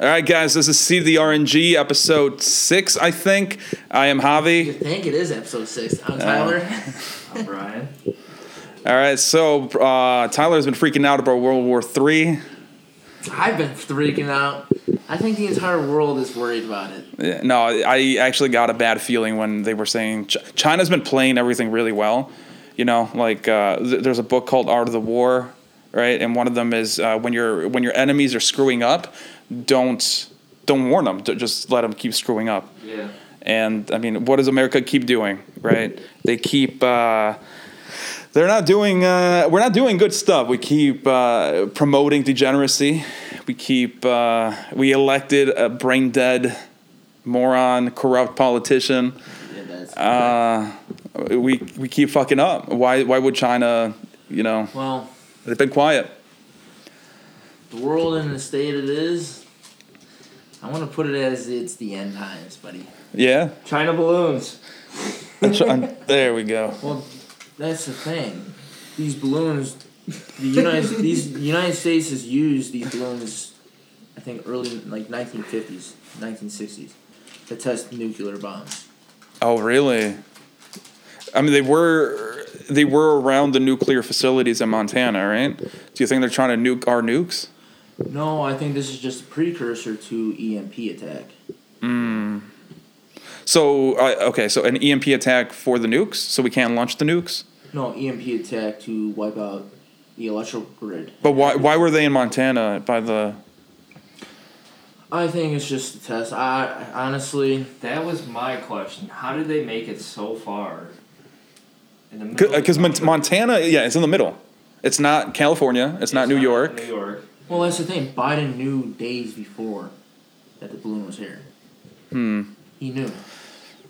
All right, guys, this is See the RNG, episode six, I think. I am Javi. I Javi. think it is episode six. I'm Tyler. I'm Brian. All right, so uh, Tyler's been freaking out about World War Three. I've been freaking out. I think the entire world is worried about it. Yeah, No, I actually got a bad feeling when they were saying Ch- China's been playing everything really well. You know, like uh, th- there's a book called Art of the War, right? And one of them is uh, when your when your enemies are screwing up, don't don't warn them. Just let them keep screwing up. Yeah. And I mean, what does America keep doing, right? They keep. Uh, they're not doing. Uh, we're not doing good stuff. We keep uh, promoting degeneracy. We keep. Uh, we elected a brain dead, moron, corrupt politician. Yeah, Uh, we we keep fucking up. Why why would China? You know, well, they've been quiet. the world in the state it is. I want to put it as it's the end times, buddy. Yeah. China balloons. there we go. Well, that's the thing. These balloons, the United these United States has used these balloons. I think early like 1950s, 1960s, to test nuclear bombs. Oh, really? I mean, they were they were around the nuclear facilities in Montana, right? Do you think they're trying to nuke our nukes? No, I think this is just a precursor to EMP attack. So, uh, okay, so an EMP attack for the nukes, so we can't launch the nukes. No, EMP attack to wipe out the electrical grid. But why why were they in Montana by the? I think it's just a test. I honestly, That was my question. How did they make it so far? In the middle. Because of Montana, yeah, it's in the middle. It's not California. It's, not New York. New York. Well, that's the thing. Biden knew days before that the balloon was here. Hmm. He knew.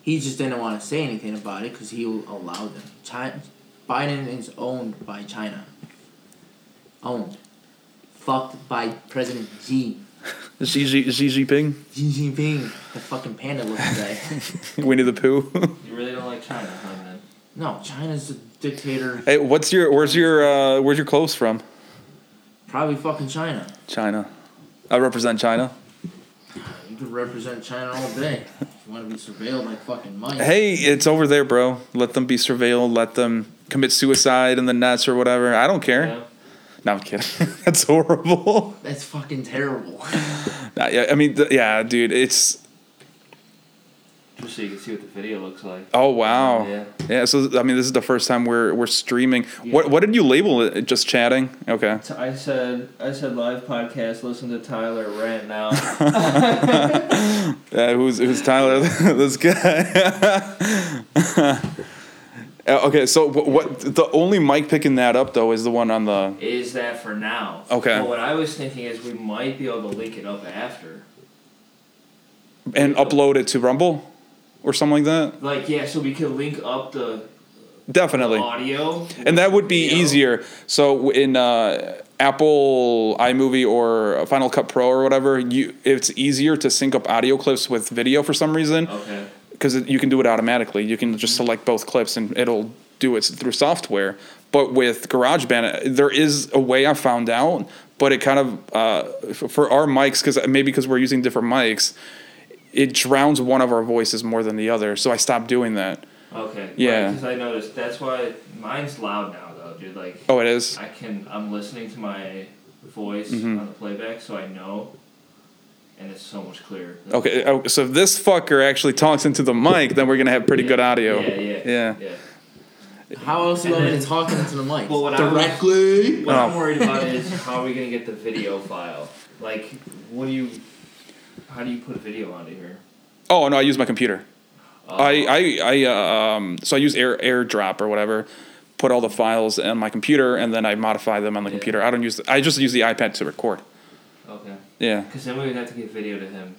He just didn't want to say anything about it because he allowed them. China, Biden is owned by China. Owned. Fucked by President Xi. Xi, Xi, Xi Jinping, Xi Jinping, the fucking panda looking guy. Winnie the Pooh. You really don't like China, huh, man? no, China's a dictator. hey, what's your where's your uh, where's your clothes from? Probably fucking China. China. I represent China. You could represent China all day. If you want to be surveilled like fucking Mike. Hey, it's over there, bro. Let them be surveilled. Let them commit suicide in the nets or whatever. I don't care. Yeah. No, I'm kidding. That's horrible. That's fucking terrible. I mean, th- yeah, dude. It's Just so you can see what the video looks like. oh wow. Yeah. Yeah. So I mean, this is the first time we're we're streaming. What Yeah. what did you label it? Just chatting. Okay. So I said I said live podcast. Listen to Tyler rant now. Uh, who's who's Tyler? this guy. Uh, okay, so what, what? The only mic picking that up though is the one on the. is that for now? Okay. But what I was thinking is we might be able to link it up after. and upload it to Rumble or something like that. Like yeah, so we could link up the Definitely. audio. And that would be easier. So in uh, Apple iMovie or Final Cut Pro or whatever, you it's easier to sync up audio clips with video for some reason Okay. because you can do it automatically. You can just select both clips and it'll do it through software. But with GarageBand, there is a way I found out, but it kind of uh, for our mics because maybe because we're using different mics, it drowns one of our voices more than the other. So I stopped doing that. Okay. Yeah. Because I noticed that's why mine's loud now though, dude. Like Oh, it is. I can I'm listening to my voice Mhm. on the playback, so I know, and it's so much clearer. Okay, oh, so if this fucker actually talks into the mic, then we're gonna have pretty good audio. Yeah, yeah, Yeah. yeah. How else are you And want me then- to talk into the mic? Well, what I was- Directly. What I'm Oh. worried about is how are we gonna get the video file? Like, what do you? How do you put a video onto here? Oh no, I use my computer. Uh, I I, I uh, um so I use Air AirDrop or whatever. Put all the files on my computer and then I modify them on the Yeah. computer. I don't use. The, I just use the iPad to record. okay. Yeah, Because then we would have to give video to him,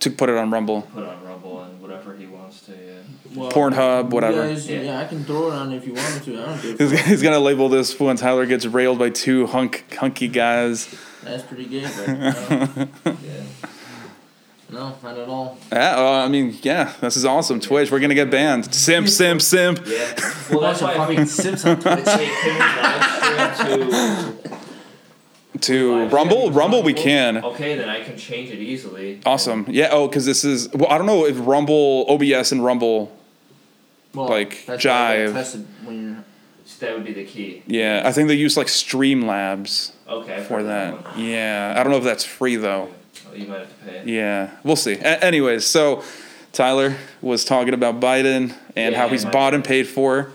to put it on Rumble. put on Rumble and whatever he wants to. Yeah. Well, Pornhub, whatever. guys- Yeah. yeah. I can throw it on if you want me to. I don't give a He's, he's gonna label this when Tyler gets railed by two hunk hunky guys. That's pretty good. but no, Yeah. No, not at all. Yeah, well, I mean, yeah, this is awesome. Twitch, we're gonna get banned. Simp, simp, simp. Yeah. Well, that's Bunch why of we fucking sips on Twitch. Wait, can we live stream to to Live Rumble. streaming Rumble, we can. Okay, then I can change it easily. Awesome. Yeah. Oh, because this is. Well, I don't know if Rumble, OBS, and Rumble. Well, Like, that's why they Jive. tested when you're. So that would be the key. Yeah, I think they use like Streamlabs Okay. For that. Yeah, I don't know if that's free though. You might have to pay. Yeah, we'll see. A- anyways, so Tyler was talking about Biden and how he's bought and paid for,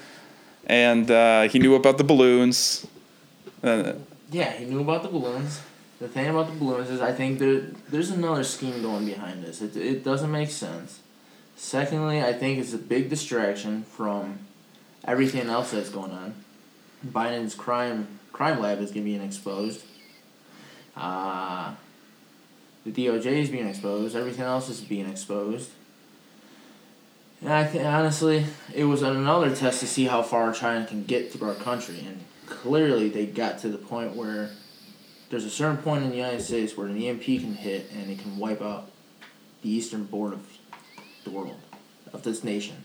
and uh, he knew about the balloons. Uh, Yeah, he knew about the balloons. The thing about the balloons is, I think there there's another scheme going behind this. It it doesn't make sense. Secondly, I think it's a big distraction from everything else that's going on. Biden's crime crime lab is being exposed. Uh, the DOJ is being exposed. Everything else is being exposed. And I think honestly, it was another test to see how far China can get through our country, and clearly they got to the point where there's a certain point in the United States where an EMP can hit and it can wipe out the eastern border of the world, of this nation.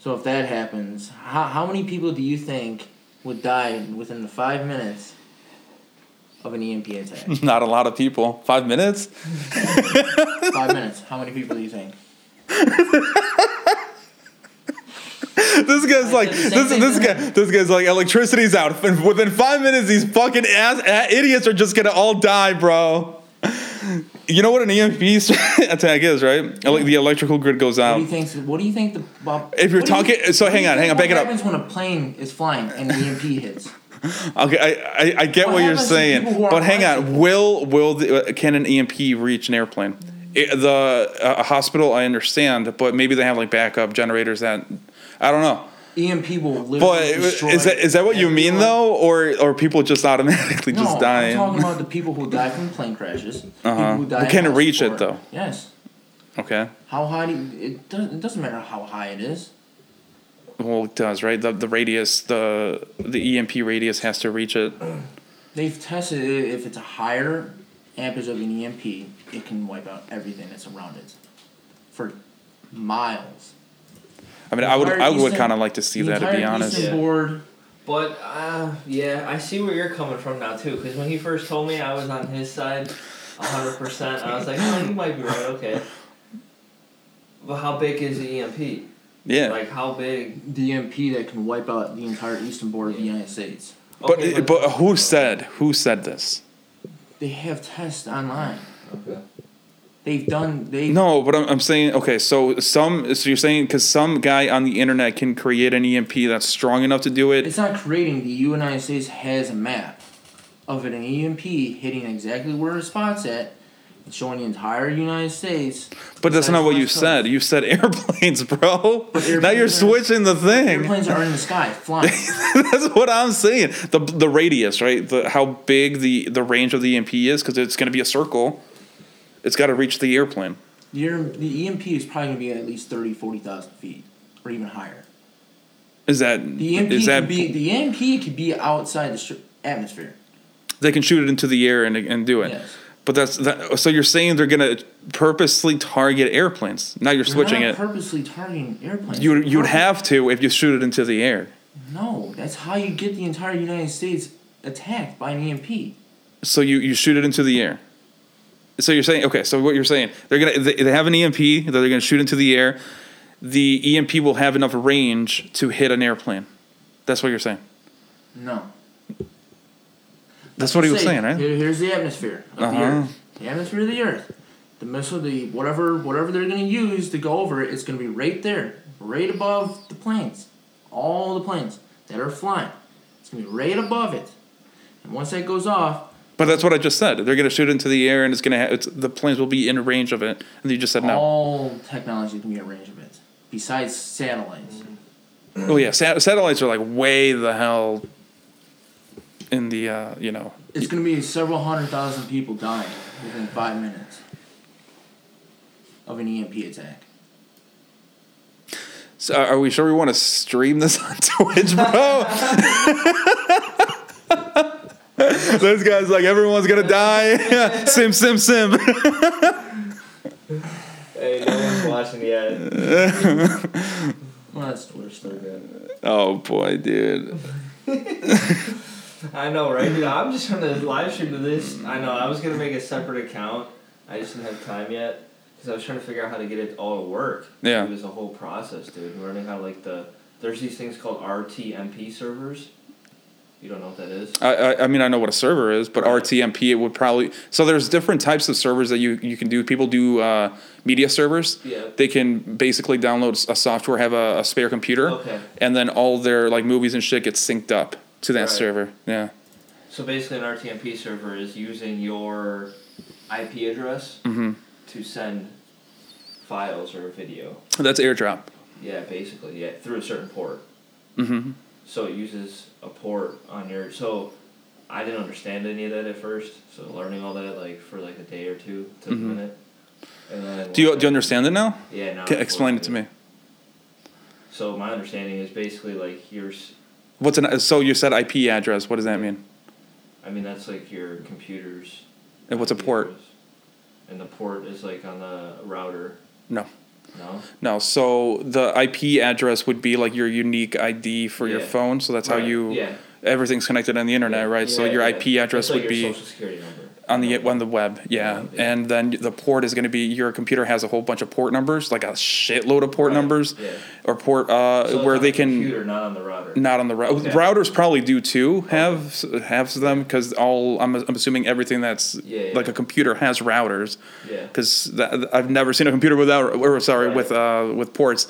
So if that happens, how, how many people do you think would die within the five minutes of an EMP attack? not a lot of people. Five minutes. five minutes. How many people do you think? This guy's like the same this. This guy. This guy's like electricity's out. And within five minutes, these fucking ass a- idiots are just gonna all die, bro. You know what an EMP attack is, right? Ele- The electrical grid goes out What do you think? What do you think the Bob? If you're do you- talking- so hang on, hang on, back it up. What happens when a plane is flying and an EMP hits? Okay, I, I, I get What what, you're saying, people who are but hang on. Will will the, uh, can an EMP reach an airplane? It, the uh, hospital, I understand, but maybe they have like backup generators that I don't know. EMP will literally But is that is that what you mean though, or or people just automatically No, just dying? I'm talking about the people who die from plane crashes. Uh-huh. Who die on reach it, though. Yes. Okay. How high do you, it doesn't it doesn't matter how high it is. Well, it does, right? The the radius, the the EMP radius has to reach it. They've tested it if it's a higher amperage of an EMP, it can wipe out everything that's around it for miles. I mean, I would I would kind of like to see that to be honest. Eastern Yeah. board. But uh, yeah, I see where you're coming from now too. Because when he first told me, I was on his side, hundred percent. I was like, oh, you might be right. Okay. But how big is the EMP? Yeah. Like how big? the EMP that can wipe out the entire eastern border of the United States. But Okay, but who said who said this? They have tests online. Okay. They've done. They No, but I'm, I'm saying okay. So some so you're saying because some guy on the internet can create an EMP that's strong enough to do it. It's not creating. The United States has a map of an EMP hitting exactly where the spot's at, and showing the entire United States. But that's not what you Coast. said. You said airplanes, bro. But now you're switching the thing. Airplanes are in the sky flying. that's what I'm saying. The the radius, right? The how big the the range of the EMP is because it's going to be a circle. It's got to reach the airplane. the, the EMP is probably going to be at least 30, 40,000 feet, or even higher. Is that The EMP is that be the EMP could be outside the stri- atmosphere. they can shoot it into the air and and do it? Yes. But that's that. So you're saying they're going to purposely target airplanes? Now you're They're switching it. Purposely targeting airplanes. You you'd have to if you shoot it into the air. No, that's how you get the entire United States attacked by an EMP. So you, you shoot it into the air. So you're saying okay. So what you're saying they're gonna they, they have an EMP that they're gonna shoot into the air. The EMP will have enough range to hit an airplane. That's what you're saying. No. That's what he was saying, right? Here, here's the atmosphere of the Uh-huh. Earth. The atmosphere of the Earth. The missile, the whatever, whatever they're going to use to go over it, it's going to be right there, right above the planes, all the planes that are flying. It's going to be right above it, and once that goes off, But that's what I just said. They're gonna shoot into the air, and it's gonna ha- it's, the planes will be in range of it. And you just said no. all technology can be in range of it, besides satellites. Oh yeah, sat- satellites are like way the hell in the uh, you know. It's going to be several hundred thousand people dying within five minutes of an EMP attack. So are we sure we want to stream this on Twitch, bro? this guy's like everyone's gonna die. sim, sim, sim. Hey, no one's watching yet. Well, that's Twitter stuff. oh boy, dude. I know, right? Dude, I'm just trying to live stream to this. I know. I was gonna make a separate account. I just didn't have time yet because I was trying to figure out how to get it all to work. Yeah. It was a whole process, dude. Learning how like the there's these things called RTMP servers. You don't know what that is? I, I, I mean, I know what a server is, but Right. RTMP it would probably. So there's different types of servers that you, you can do. People do uh, media servers. Yeah. They can basically download a software, have a, a spare computer, Okay. and then all their like movies and shit get synced up to that Right. server. Yeah. So basically, an RTMP server is using your IP address hmm to send files or video. That's AirDrop. Yeah, basically, yeah, through a certain port. hmm So it uses a port on your. So I didn't understand any of that at first. So learning all that like for like a day or two took Mhm. a minute. And then Do you do you understand it now? Yeah, now Can, I'm explain it to me. So my understanding is basically like your. What's an so you said IP address? What does that mean? I mean that's like your computer's. And what's a port? address. And the port is like on the router. No. No. No. So the IP address would be like your unique ID for your phone. So that's how you. Yeah. Everything's connected on the internet, right? so your yeah. IP address like would your be. Social security number. on the on the web yeah. Yeah. and then the port is going to be your computer has a whole bunch of port numbers like a shitload of port Right, numbers Yeah. or port uh, So where they the can Computer, not on the router. not on the router Okay. routers probably do too have have them because all I'm, I'm assuming everything that's yeah. like a computer has routers Yeah. because I've never seen a computer without or sorry Right. with uh, with ports,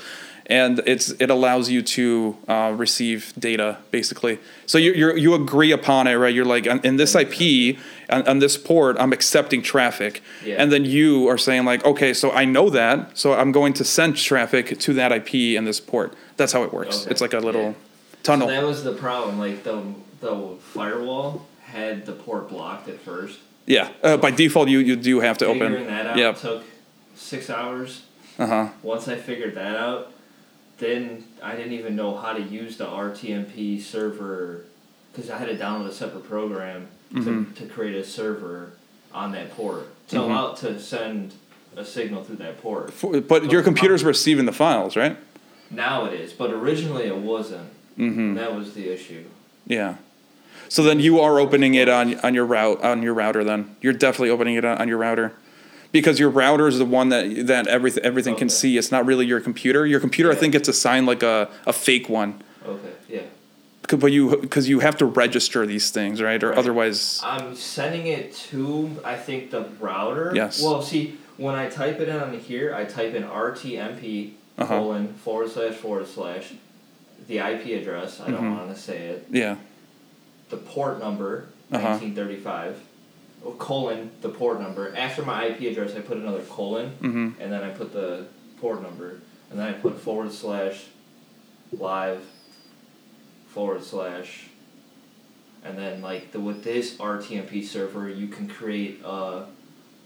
and it's it allows you to uh, receive data basically. So you you you agree upon it, right? You're like "On- in this IP on, on this port, I'm accepting traffic, Yeah. and then you are saying like, okay, so I know that, so I'm going to send traffic to that IP in this port. That's how it works. Okay. It's like a little Yeah. tunnel. So that was the problem. Like the the firewall had the port blocked at first. yeah, uh, by default you you do have to Figuring open. that out Yep. took six hours. Uh huh. Once I figured that out, then I didn't even know how to use the RTMP server because I had to download a separate program Mhm. to, to create a server on that port to Mhm. allow to send a signal through that port. But your computer's receiving the files, right? Now it is, but originally it wasn't. Mm-hmm. That was the issue. Yeah. So then you are opening it on on your route on your router. Then you're definitely opening it on, on your router, because your router is the one that that everything everything can see. It's not really your computer. Your computer, I think, gets assigned like a, a fake one. Okay, yeah. But you because you have to register these things, right? Or Right. otherwise, I'm sending it to I think the router. Yes. Well, see, when I type it in on here, I type in RTMP Uh-huh. colon forward slash forward slash the IP address. I don't Mhm. want to say it. yeah. The port number Uh-huh. nineteen thirty five. Colon the port number. After my IP address, I put another colon, Mm-hmm. and then I put the port number, and then I put forward slash live forward slash and then like the with this RTMP server you can create a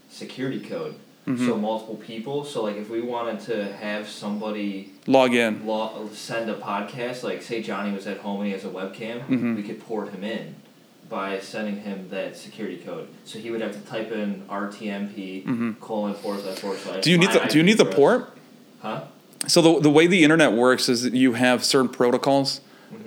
security code. Mm-hmm. So multiple people. So like if we wanted to have somebody Log in. lo- send a podcast, like say Johnny was at home and he has a webcam, Mhm. we could port him in by sending him that security code. So he would have to type in RTMP Mhm. colon forward slash forward slash. Do you need the Do you need the address. port? Huh? So the the way the internet works is that you have certain protocols.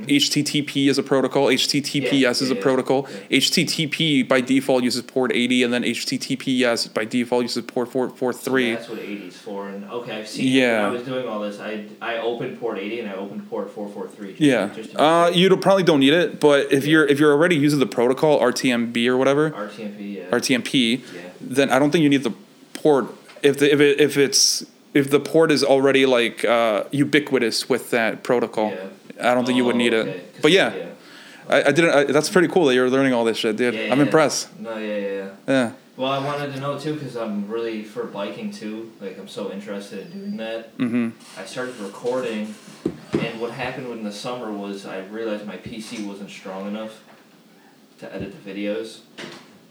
HTTP is a protocol. HTTPS Yeah, is yeah, a protocol. yeah. HTTP by default uses port 80, and then HTTPS by default uses port 443. So that's what 80 is for. And okay, I've seen. Yeah. When I was doing all this, I I opened port 80 and I opened port 443. just- Yeah, Just to uh, you probably don't need it, but if you're if you're already using the protocol RTMB or whatever RTMP. Yeah. RTMP, Yeah. then I don't think you need the port. If the if it if it's if the port is already like uh, ubiquitous with that protocol, I don't think you would Oh, need okay. it. But yeah, I, I didn't. I, that's pretty cool that you're learning all this shit, dude. Yeah, I'm yeah. impressed. No, yeah, yeah, yeah. Yeah. Well, I wanted to know too because I'm really for biking too. Like I'm so interested in doing that. Mm-hmm. I started recording, and what happened in the summer was I realized my PC wasn't strong enough to edit the videos.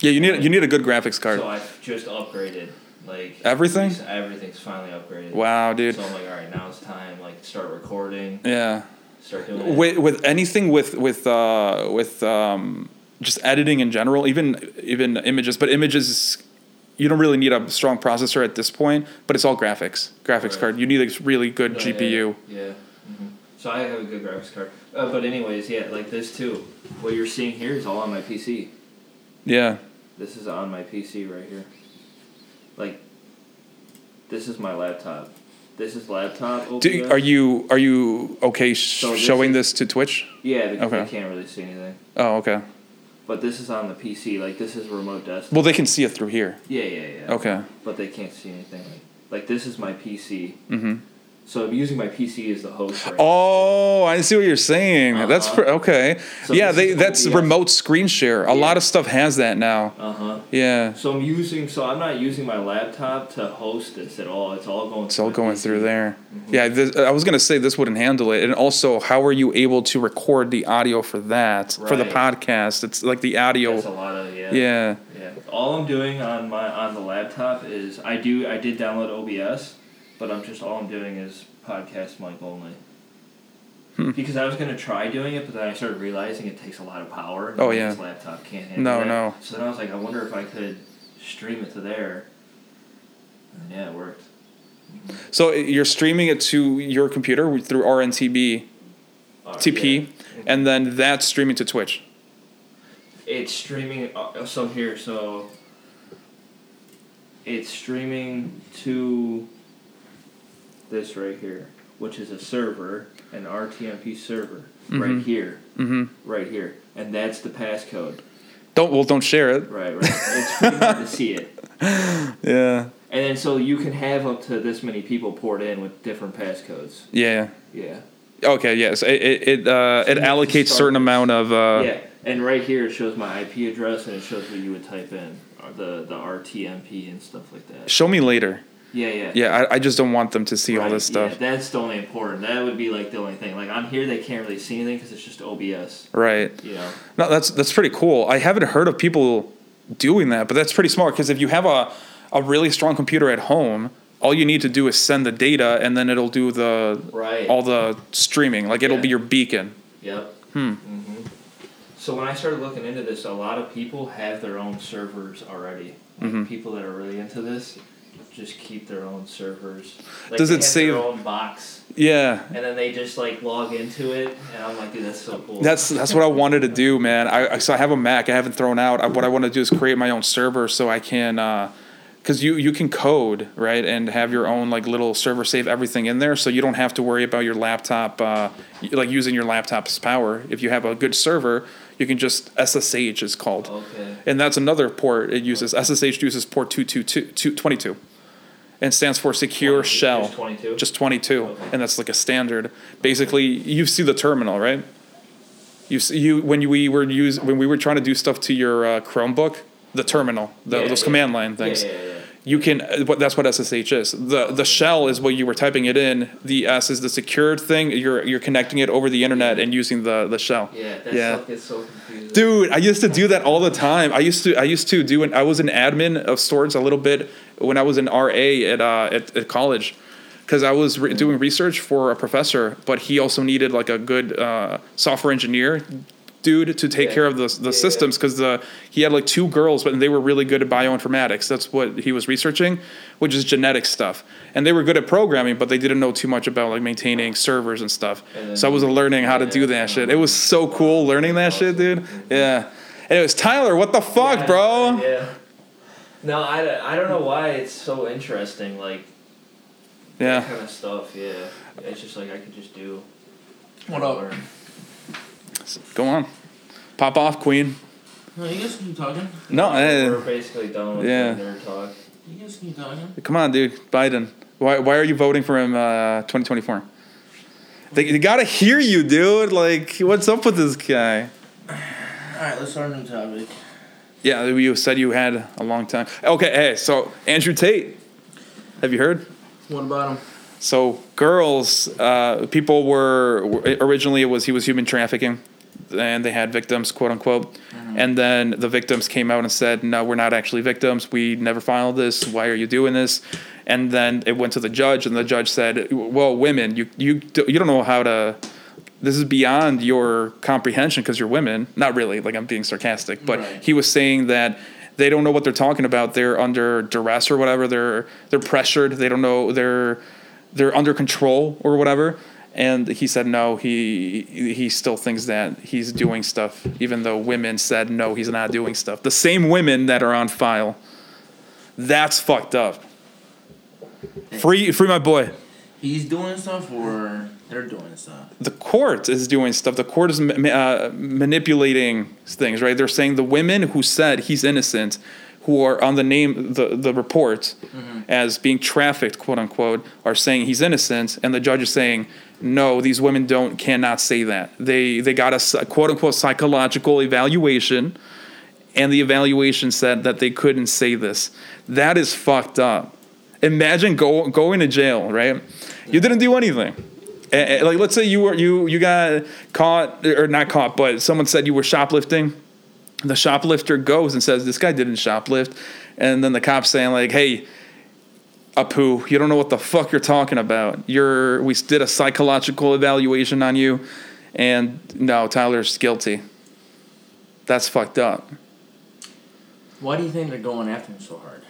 Yeah, you need you need a good graphics card. So I've just upgraded. Like Everything? Everything's finally upgraded. Wow, dude. So I'm like, all right, now it's time. Like start recording. Yeah. With with anything with with uh, with um, just editing in general, even even images, but images. You don't really need a strong processor at this point, but it's all graphics. Graphics Right. card. You need a really good yeah, GPU. Yeah. hmm So I have a good graphics card. Uh, but anyways, yeah, like this too. What you're seeing here is all on my PC. Yeah. This is on my PC right here. Like, this is my laptop. This is laptop. Do, are you are you okay sh- So this showing is- this to Twitch? Yeah, because Okay. they can't really see anything. Oh, okay. But this is on the PC. Like this is a remote desktop. Well, they can see it through here. yeah, yeah, yeah. Okay. But they can't see anything. Like, like this is my PC. Mm-hmm. So I'm using my PC as the host right Oh, I see what you're saying. That's Uh-huh. pr- okay. So yeah, they that's OBS. remote screen share. A Yeah. lot of stuff has that now. Uh huh. Yeah. So I'm using. So I'm not using my laptop to host this at all. It's all going. It's through all going PC. through there. Mhm. Yeah, this, I was gonna say this wouldn't handle it, and also, how are you able to record the audio for that for the podcast? It's like the audio. That's a lot of yeah. Yeah. Yeah. All I'm doing on my on the laptop is I do I did download OBS, but I'm just all I'm doing is podcast mic only. Hmm. Because I was gonna try doing it, but then I started realizing it takes a lot of power. and Oh, This yeah. laptop can't handle it. No, no. So then I was like, I wonder if I could stream it to there. And yeah, it worked. So you're streaming it to your computer through RNTB Uh, TP, yeah. and then that's streaming to Twitch. It's streaming. Uh, so here, so it's streaming to this right here, which is a server, an RTMP server, Mhm. right here, Mm-hmm. right here, and that's the passcode. Don't well, don't share it. Right, right. it's pretty hard to see it, Yeah. and then so you can have up to this many people poured in with different passcodes. Yeah. Yeah. Okay. Yes. It it it, uh, So it you have to allocates certain with- amount of. Uh, yeah, and right here it shows my IP address and it shows what you would type in, the the RTMP and stuff like that. Show me later. Yeah, yeah. Yeah, I, I just don't want them to see all this stuff. Yeah, that's the only important. That would be like the only thing. Like on here, they can't really see anything because it's just OBS. Right. You know. No, that's that's pretty cool. I haven't heard of people doing that, but that's pretty smart because if you have a a really strong computer at home, all you need to do is send the data, and then it'll do the Right. all the streaming. Like it'll Yeah. be your beacon. Yep. Hmm. hmm So when I started looking into this, a lot of people have their own servers already. Like Mhm. People that are really into this just keep their own servers. Like Does it save- their own box, Yeah. and then they just like log into it, and I'm like, dude, that's so cool. That's that's what I wanted to do, man. I I- so I have a Mac. I haven't thrown out. I, what I want to do is create my own server so I can, because you you can code right and have your own like little server, save everything in there, so you don't have to worry about your laptop, uh, like using your laptop's power. If you have a good server, you can just SSH is called, okay. and that's another port it uses. SSH uses port 222, 22, and stands for Secure 22, Shell. just 22? Just 22, Okay. and that's like a standard. Basically, you see the terminal, right? You see, you when you, we were use when we were trying to do stuff to your uh, Chromebook, the terminal, the, Yeah, those yeah. command line things. Yeah. You can. uh, That's what SSH is. the The shell is what you were typing it in. The S is the secured thing. You're you're connecting it over the internet and using the the shell. Yeah, that Yeah. stuff gets so confusing. Dude, I used to do that all the time. I used to I used to do an I was an admin of sorts a little bit when I was in RA at uh, at, at college because I was re- doing research for a professor, but he also needed like a good uh, software engineer dude to take Yeah. care of the the Yeah, systems because the he had like two girls, but they were really good at bioinformatics. That's what he was researching, which is genetic stuff. And they were good at programming, but they didn't know too much about like maintaining servers and stuff. And so I was learning how to do that yeah. shit. It was so cool learning that shit, dude. Yeah. And it was Tyler. What the fuck, Yeah, bro? Yeah. No, I, I don't know why it's so interesting. Like that Yeah. kind of stuff. Yeah, it's just like I could just do. What up? whatever. Go on. Pop off, Queen. No, you guys keep talking. No, We're eh, basically done with yeah. nerd talk. You guys keep talking. come on, dude. Biden. Why, why are you voting for him uh, 2024? They, they gotta hear you, dude. Like, what's up with this guy? All right, let's start a new topic. Yeah, you said you had a long time. Okay, hey, so Andrew Tate. Have you heard? What about him? So girls, uh, people were originally it was he was human trafficking, and they had victims, quote unquote, mm-hmm. and then the victims came out and said, "No, we're not actually victims. We never filed this. Why are you doing this?" And then it went to the judge, and the judge said, "Well, women, you you you don't know how to." This is beyond your comprehension because you're women. Not really, like I'm being sarcastic, but Right. he was saying that they don't know what they're talking about. They're under duress or whatever. They're they're pressured. They don't know. They're they're under control or whatever. And he said no. He he still thinks that he's doing stuff, even though women said no, he's not doing stuff. The same women that are on file. That's fucked up. Free free my boy. He's doing stuff, or they're doing stuff. the court is doing stuff. The court is uh, manipulating things, right? They're saying the women who said he's innocent, who are on the name the the report as being trafficked, quote unquote, are saying he's innocent, and the judge is saying no. These women don't cannot say that. They they got a quote unquote psychological evaluation, and the evaluation said that they couldn't say this. That is fucked up. Imagine go, going to jail, right? You didn't do anything. Like let's say you were you you got caught or not caught, but someone said you were shoplifting. The shoplifter goes and says this guy didn't shoplift, and then the cops saying like, "Hey, Apu, you don't know what the fuck you're talking about. You're we did a psychological evaluation on you, and no, Tyler's guilty. That's fucked up. Why do you think they're going after him so hard?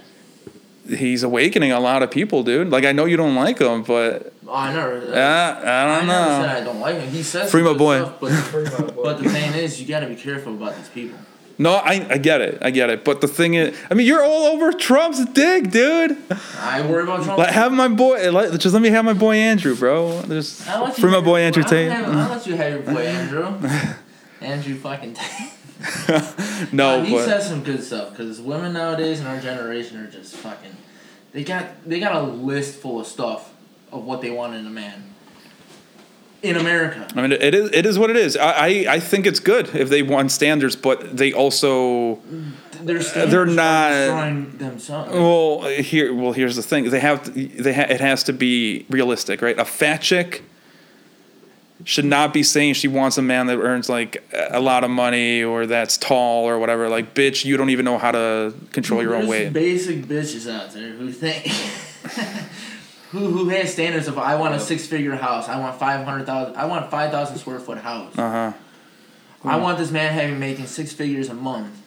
He's awakening a lot of people, dude. Like I know you don't like him, but Oh, I never. uh, I I don't I never said know. I don't like him. He says Free my boy. stuff, but, but the thing is, you got to be careful about these people. No, I, I get it. I get it. But the thing is, I mean, you're all over Trump's dick, dude. I worry about Trump. Like, have my boy. Like, just let me have my boy Andrew, bro. Just I'll let you free my boy Andrew Tate. I'll let you have your boy Andrew. Andrew fucking Tate. No, Uh, he but says some good stuff because women nowadays in our generation are just fucking. They got they got a list full of stuff of what they want in a man. In America, I mean, it is. It is what it is. I, I, I think it's good if they want standards, but they also uh, they're they're not- themselves. well here. Well, here's the thing. They have. To, they ha, it has to be realistic, right? A fat chick should not be saying she wants a man that earns like a lot of money or that's tall or whatever. Like, bitch, you don't even know how to control your own weight. Basic bitches out there who think who who has standards of I want a six figure house, I want five hundred thousand, I want five thousand square foot house. Uh huh. I want this man having making six figures a month.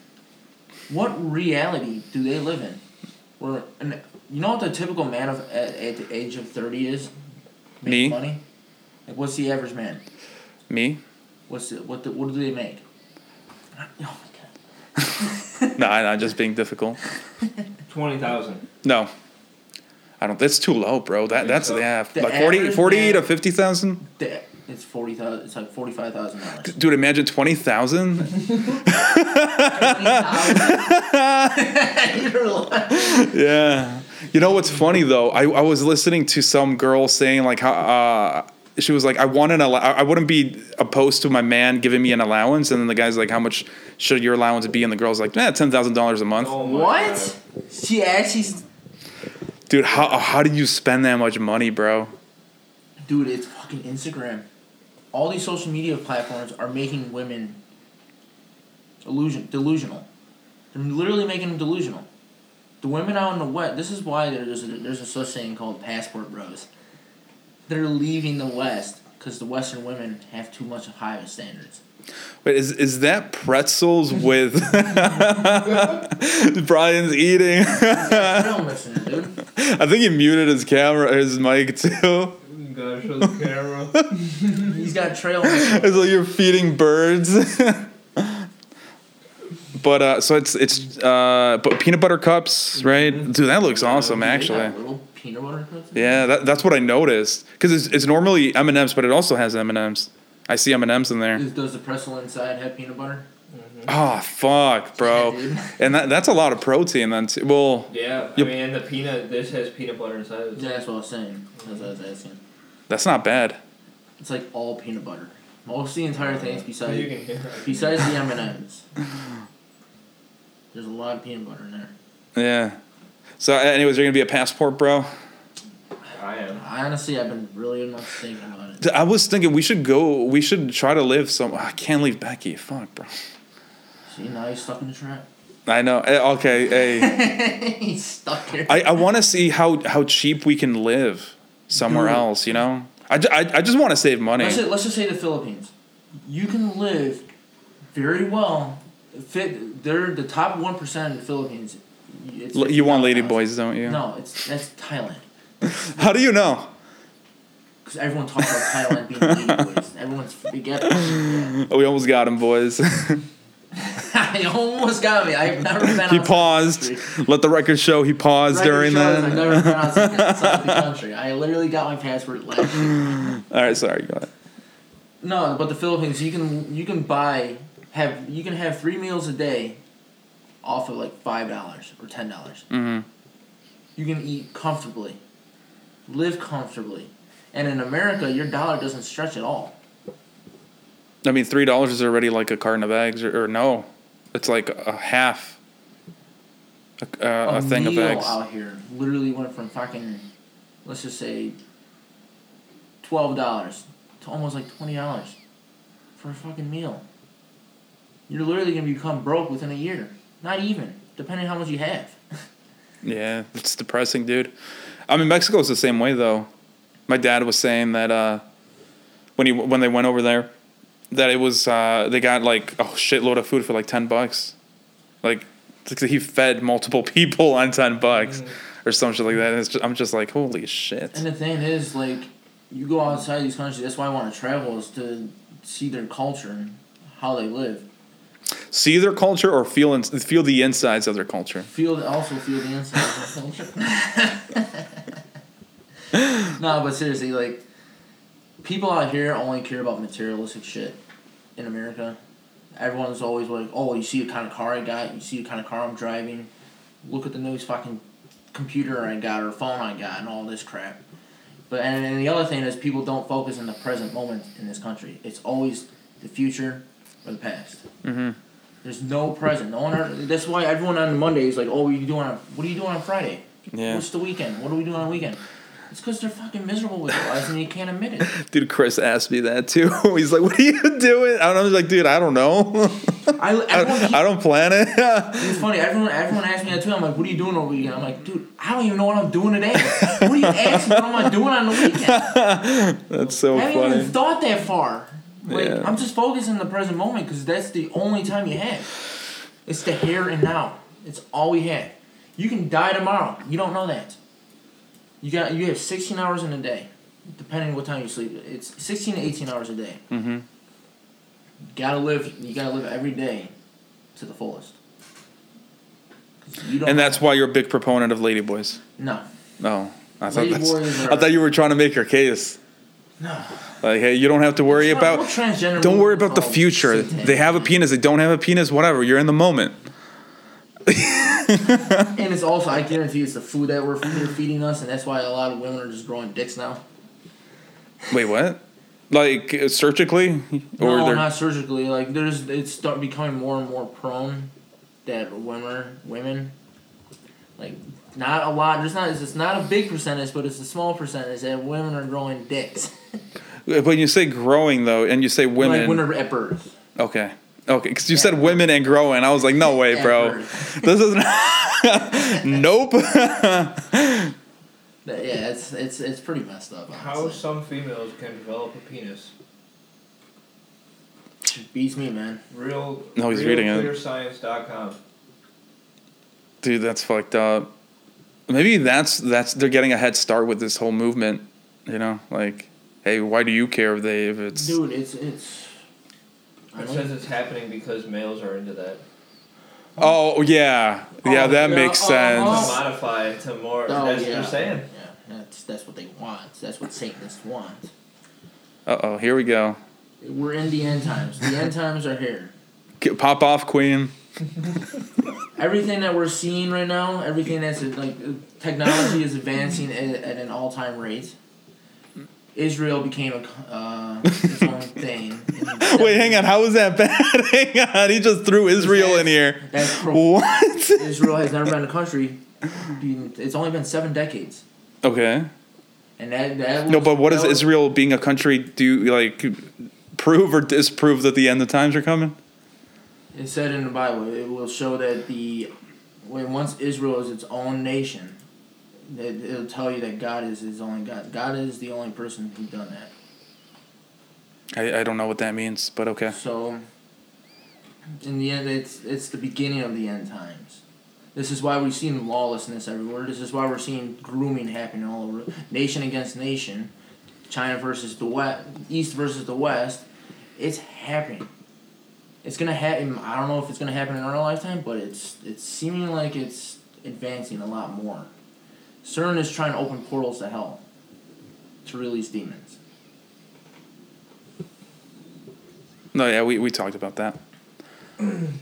What reality do they live in? Where and you know what the typical man of at, at the age of thirty is? Me? Money. Like what's the average man? Me? What's the, what the, what do they make? Oh my god. No, I'm just being difficult. Twenty thousand. No. I don't. That's too low, bro. That that's so? yeah, The like 40, 40 man- to fifty thousand. It's forty thousand. It's like forty five thousand dollars. Dude, imagine twenty thousand. yeah. You know what's funny though? I, I was listening to some girl saying like how uh, she was like I want an allow- I wouldn't be opposed to my man giving me an allowance, and then the guy's like, how much should your allowance be? And the girl's like, eh, ten thousand dollars a month. Oh what? She actually, Dude, how how do you spend that much money, bro? dude, it's fucking Instagram. All these social media platforms are making women illusion delusional. They're literally making them delusional. The women out in the West. This is why there's a, there's a such thing called passport bros. They're leaving the West because the Western women have too much of higher standards. Wait, is is that pretzels with Brian's eating? Real listener, dude. I think he muted his camera, his mic too. God. Gotta show the camera. He's got trail. mix. It's like you're feeding birds. but uh, so it's it's uh, but peanut butter cups, right? Dude, that looks awesome, They actually. Little peanut butter cups. Yeah, that, that's what I noticed because it's, it's normally M and M's, but it also has M and M's. I see M and M's in there. Is- Does the pretzel inside have peanut butter? Oh fuck, bro! Yeah. And that that's a lot of protein then too. Well, Yeah, Yep. I mean, and the peanut. This has peanut butter inside. it. Yeah, that's what I was saying. That's what I was asking. that's not bad. It's like all peanut butter. Most of the entire uh, things besides can hear it. besides the M and M's. There's a lot of peanut butter in there. Yeah. So, anyways, you're gonna be a passport, bro. I am. I honestly, I've been really much thinking about it. I was thinking we should go. We should try to live some. I can't leave Becky. Fuck, bro. See, now he's stuck in the trap. I know. Eh, Okay. Hey. he's stuck here. I, I want to see how how cheap we can live somewhere Dude. else. You know. I, ju- I, I just want to save money. let's, just, let's just say the Philippines. You can live very well. Fit. They're the top one percent of the Philippines. It's L- You want lady boys, don't you? No, it's that's Thailand. How do you know? Because everyone talks about Thailand being lady boys. Everyone's forget. that. Oh, we almost got him, boys. he almost got me. I've never been. he outside the paused. Let the record show he paused Record during shows I've never been that. outside, outside the country. I literally got my passport last year. All right, sorry. Go ahead. No, but the Philippines, you can you can buy have you can have three meals a day, off of like five dollars or ten dollars. Mm-hmm. You can eat comfortably, live comfortably, and in America, your dollar doesn't stretch at all. I mean, three dollars is already like a carton of eggs, or, or no, it's like a half. A, uh, a thing of eggs. out here literally went from fucking, let's just say, twelve dollars to almost like twenty dollars for a fucking meal. You're literally gonna become broke within a year. Not even, depending how much you have. Yeah, it's depressing, dude. I mean, Mexico is the same way though. My dad was saying that uh, when he when they went over there, that it was uh, they got like a shitload of food for like ten bucks, like he fed multiple people on ten bucks or some shit like that. And it's just, I'm just like, holy shit. And the thing is, like, you go outside these countries. That's why I want to travel is to see their culture and how they live. See their culture or feel in, feel the insides of their culture. Feel also feel the inside of their culture. no, but seriously, like, people out here only care about materialistic shit. In America, everyone's always like, "Oh, you see the kind of car I got. You see the kind of car I'm driving. Look at the newest fucking computer I got or phone I got and all this crap." But and, and the other thing is people don't focus in the present moment in this country. It's always the future or the past. Mm-hmm. There's no present. No one. Are, that's why everyone on Monday is like, "Oh, what are you doing on? What are you doing on Friday? Yeah, What's the weekend? What are we doing on the weekend?" It's because they're fucking miserable with their lives and they can't admit it. dude. Chris asked me that too. He's like, "What are you doing?" And I was like, "Dude, I don't know. I, everyone, I, I don't plan it." it's funny. Everyone, everyone asks me that too. I'm like, "What are you doing over the weekend?" I'm like, "Dude, I don't even know what I'm doing today. What are you asking? What am I doing on the weekend? That's so I haven't even thought that far. Like, Yeah. I'm just focused in the present moment because that's the only time you have. It's the here and now. It's all we have. You can die tomorrow. You don't know that. You got you have 16 hours in a day, depending what time you sleep. It's 16 to 18 hours a day. Mm-hmm. You gotta live. You gotta live every day to the fullest. And that's why you're a big proponent of ladyboys. no, Oh, I thought Lady boys I thought you were trying to make your case. no. Like, hey, you don't have to worry about. transgender Don't worry about the future. They have a penis. They don't have a penis. Whatever. You're in the moment. And it's also, I guarantee, it's the food that we're feeding us, and that's why a lot of women are just growing dicks now. Wait, what? Like surgically, or no, they're not surgically. Like there's, it's start becoming more and more prone that women, women, like not a lot. There's not. It's not a big percentage, but it's a small percentage that women are growing dicks. when you say growing though, and you say women. like when they're at birth. okay. Okay, because you said women and growing, I was like, no way, At bro. This is nope. That- Yeah, it's it's it's pretty messed up. How some females can develop a penis. beats me, man. Real. No, he's reading it. RealClearScience.com. Dude, that's fucked up. Maybe that's that's they're getting a head start with this whole movement. You know, like, hey, why do you care if they if it's Dude, it's it's. I It don't- says it's happening because males are into that. Oh yeah, yeah, Oh, that yeah, makes uh, sense. uh, Modify to more. Oh, that's yeah. what they're saying. Yeah, that's that's what they want. That's what Satanists want. Uh oh, here we go. We're in the end times. The end times are here. Get- Pop off, Queen. Everything that we're seeing right now, everything that's like technology is advancing at, at an all time rate. Israel became a uh, its own thing. Wait, hang on. How is that bad? hang on. He just threw Israel in here. That's pro- What? Israel has never been a country. It's only been seven decades, Okay. and that that No, but what does was- Israel being a country do? Like, prove or disprove that the end of times are coming? It said in the Bible, it will show that the when once Israel is its own nation, it, it'll tell you that God is his only God. God is the only person who done that. I, I don't know what that means, but okay. So, in the end, it's it's the beginning of the end times. This is why we've seen lawlessness everywhere. This is why we're seeing grooming happening all over, nation against nation. China versus the West, East versus the West. It's happening. It's gonna happen. I don't know if it's gonna happen in our lifetime, but it's it's seeming like it's advancing a lot more. CERN is trying to open portals to hell to release demons. No, yeah, we, we talked about that. I'm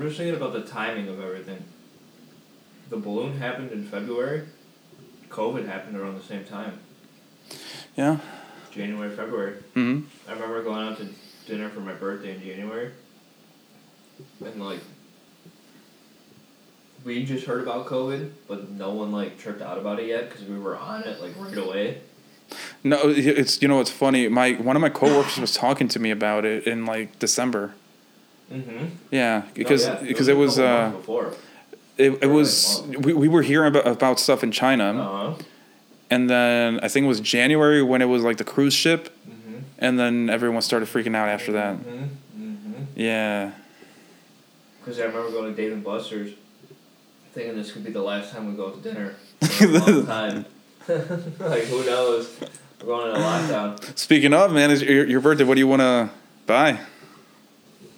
just thinking about the timing of everything. The balloon happened in February. COVID happened around the same time. Yeah. January, February. hmm I remember going out to dinner for my birthday in January. And like we just heard about COVID, but no one like tripped out about it yet because we were on it like right away. No, it's you know it's funny. My one of my coworkers was talking to me about it in like December. Mm-hmm. Yeah, because oh, yeah. because it was a couple uh before. it, it Or, like, was month. we, we were hearing about, about stuff in China Uh huh. and then I think it was January when it was like the cruise ship Mm-hmm. and then everyone started freaking out after that. Mm-hmm. Mm-hmm. Yeah. Because I remember going to Dave and Buster's, thinking this could be the last time we go out to dinner. For a long time. like who knows? We're going into lockdown. Speaking of man, is your, your birthday. What do you want to buy?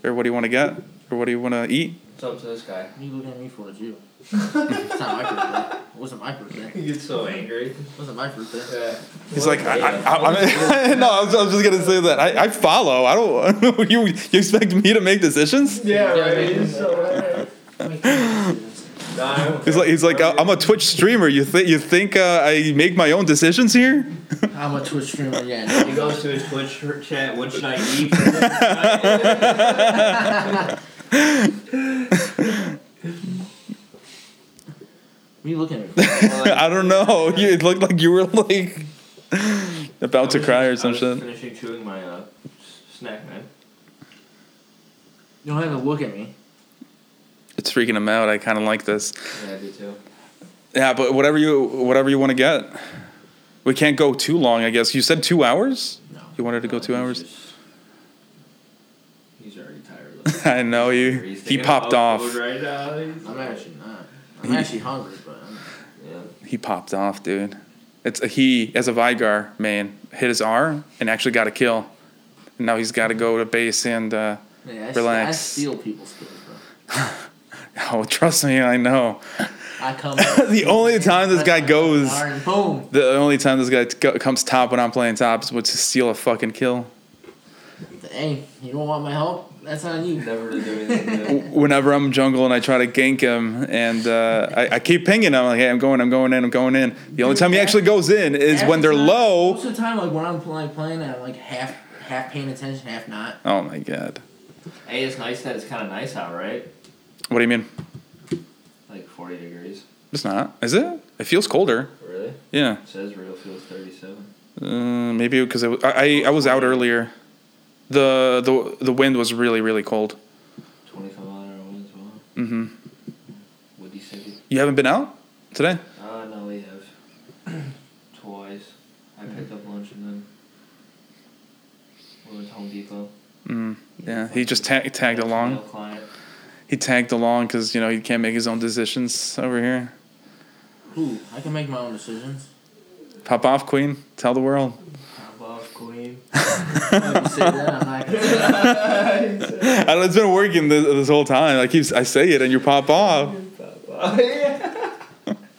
Or what do you want to get? Or what do you want to eat? What's up to this guy? What are you looking at me for? It's you. it's not my birthday. It wasn't my birthday. He gets so angry. It wasn't my birthday. Yeah. He's like, I, I, I, I, no, I was, I was just gonna say that. I, I follow. I don't. You, you expect me to make decisions? Yeah, Yeah, right. They- He's so Make decisions. Nah, I don't He's like, he's like, I'm a Twitch streamer. You think you think uh, I make my own decisions here? I'm a Twitch streamer, yeah. He goes to his Twitch chat. What should I eat? What are you looking at? I don't know. You, it looked like you were like about to cry or just- some I was shit. Finishing chewing my uh, snack, man. You don't have to look at me. It's freaking him out. I kind of like this. Yeah, I do too. Yeah, but whatever you whatever you want to get. We can't go too long. I guess you said two hours. No. You wanted to go two he's hours. just- He's already tired. Of I know you. He popped off. Right now. He's- I'm actually not. I'm He- actually hungry, but I'm, Yeah. He popped off, dude. It's he as a Veigar man hit his R and actually got a kill. And now he's got to go to base and. Uh, yeah, I, Relax. I steal people's skills, bro. oh, trust me, I know. I come. The only time this guy goes- boom. The only time this guy t- comes top when I'm playing top is to steal a fucking kill. Hey, you don't want my help? That's on you. Never to do anything. Whenever I'm jungle and I try to gank him, and uh, I, I keep pinging him, I'm like, hey, I'm going, I'm going in, I'm going in. The only time he actually goes in is when they're time- low. Most of the time, like when I'm like playing, I'm like half half paying attention, half not. Oh my god. hey, it's nice that it's kind of nice out, right? What do you mean? Like 40 degrees. It's not. Is it? It feels colder. Really? Yeah. It says real feels 37. Uh, maybe because I, I I was out earlier. The the the wind was really really cold. 25 mile an hour wind as well. hmm Would you say? You haven't been out today? Uh, no, we have. Twice. I picked up lunch and then we went to Home Depot. Mm. Yeah. He just ta- tagged along. Client. He tagged along because you know he can't make his own decisions over here. Ooh, I can make my own decisions. Pop off, Queen. Tell the world. Pop off, Queen. If you say that, I'm not gonna say that. I know it's been working this, this whole time. I keep I say it and you pop off.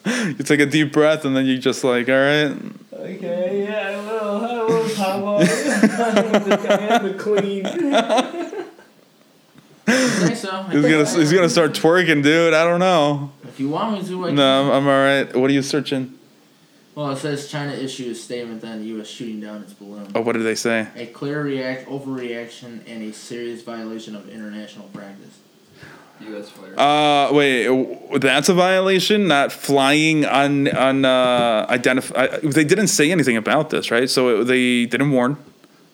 You take a deep breath and then you just like, all right. okay, yeah, I will. I will pop off. I am the Queen. I so. He's gonna he's gonna start twerking, dude. I don't know. If you want me to, I can. No, I'm, I'm all right. What are you searching? Well, it says China issued a statement on the U.S. shooting down its balloon. Oh, what did they say? A clear react overreaction and a serious violation of international practice. U.S. fire. Uh, wait, that's a violation. Not flying on on uh, identify. They didn't say anything about this, right? So they didn't warn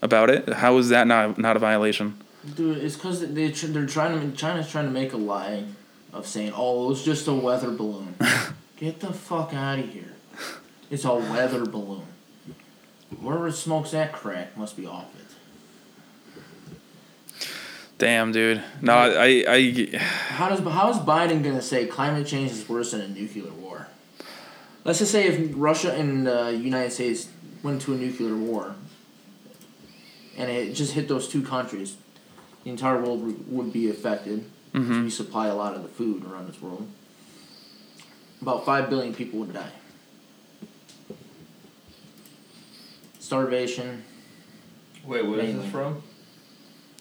about it. How is that not not a violation? Dude, it's because they tr- they're trying to China's trying to make a lie of saying, "Oh, it was just a weather balloon." Get the fuck out of here! It's a weather balloon. Whoever smokes that crack must be off it. Damn, dude. No, I, I, How does how is Biden gonna say climate change is worse than a nuclear war? Let's just say if Russia and the United States went to a nuclear war, and it just hit those two countries, the entire world would be affected. Mhm. We supply a lot of the food around this world. About five billion people would die. Starvation. Wait, what is Mainly. this from?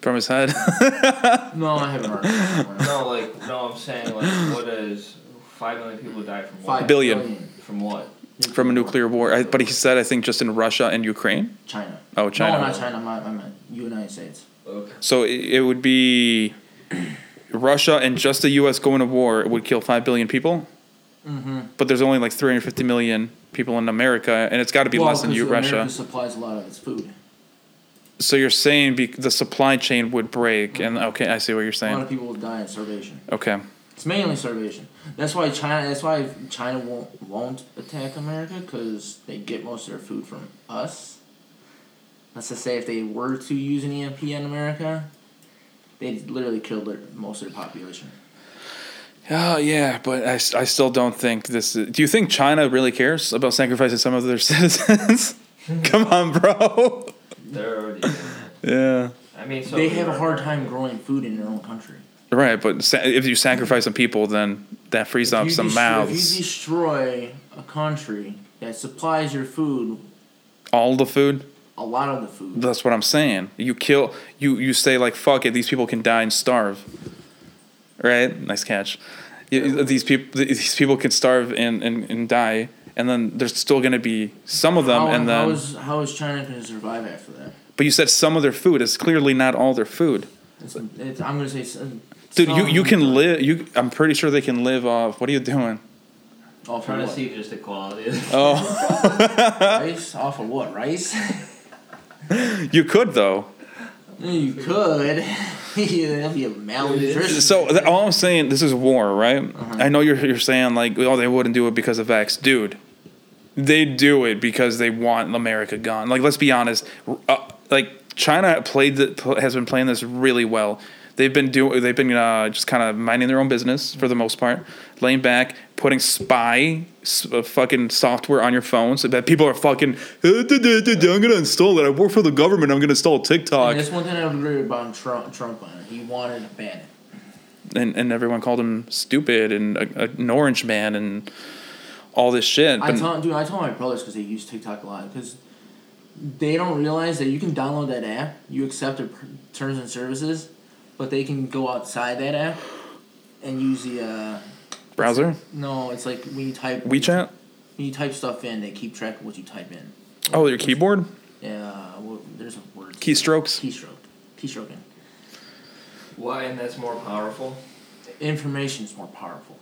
From his head. No, I haven't heard. It. No, like no, I'm saying like what is five million people die from what? Five Billion. From what? From a nuclear war. I, but he said, I think, just in Russia and Ukraine. China. Oh, China. No, not China. I I meant United States. Okay. So it, it would be Russia and just the U.S. going to war it would kill five billion people. Mm-hmm. But there's only like 350 million people in America, and it's got to be less than you, Russia. America supplies a lot of its food. So you're saying be, the supply chain would break, and okay, I see what you're saying. A lot of people will die of starvation. Okay, It's mainly starvation. That's why China. That's why China won't won't attack America because they get most of their food from us. Let's just say if they were to use an EMP in America, they'd literally kill their, most of their population. Oh yeah, but I, I still don't think this. Is, do you think China really cares about sacrificing some of their citizens? Hmm. Come on, bro. They're already. Yeah. I mean, so they have a hard time growing food in their own country. Right, but sa- if you sacrifice some people, then that frees up some destroy- If mouths. you destroy a country that supplies your food, All the food. A lot of the food. That's what I'm saying. You kill. You you say like fuck it. These people can die and starve. Right. Nice catch. You- These people. These people can starve and, and, and die, and then there's still gonna be some of them, how, and then. is how is China going to survive after that? But you said some of their food. It's clearly not all their food. It's, it's, I'm going to say, s- uh, Dude, you, you can live. You, I'm pretty sure they can live off. What are you doing? Off of trying to what? see just the quality. Of Oh, rice? Off of what? Rice? you could though. you could. That'd be a malnutrition. So th- all I'm saying, this is war, right? Uh-huh. I know you're you're saying like, oh, they wouldn't do it because of X, dude. They do it because they want America gone. Like, let's be honest. Uh, like China played the, has been playing this really well. They've been doing. They've been uh, just kind of minding their own business for the most part, laying back, putting spy uh, fucking software on your phone so that people are fucking. "Uh, duh, duh, duh, duh, I'm gonna install it. I work for the government. I'm gonna install TikTok. And that's one thing I would agree about Trump, Trump on it. He wanted to ban it. and, and everyone called him stupid and a, a, an orange man and all this shit. I But told, dude, I told my brothers because they use TikTok a lot because they don't realize that you can download that app, you accept their terms and services, but they can go outside that app and use the. Uh, browser, no, it's like when you type WeChat. When you type stuff in, they keep track of what you type in. Oh, your keyboard, Yeah, well, there's a word. keystrokes. Keystroke. Keystroking. Why? And that's more powerful. Information is more powerful.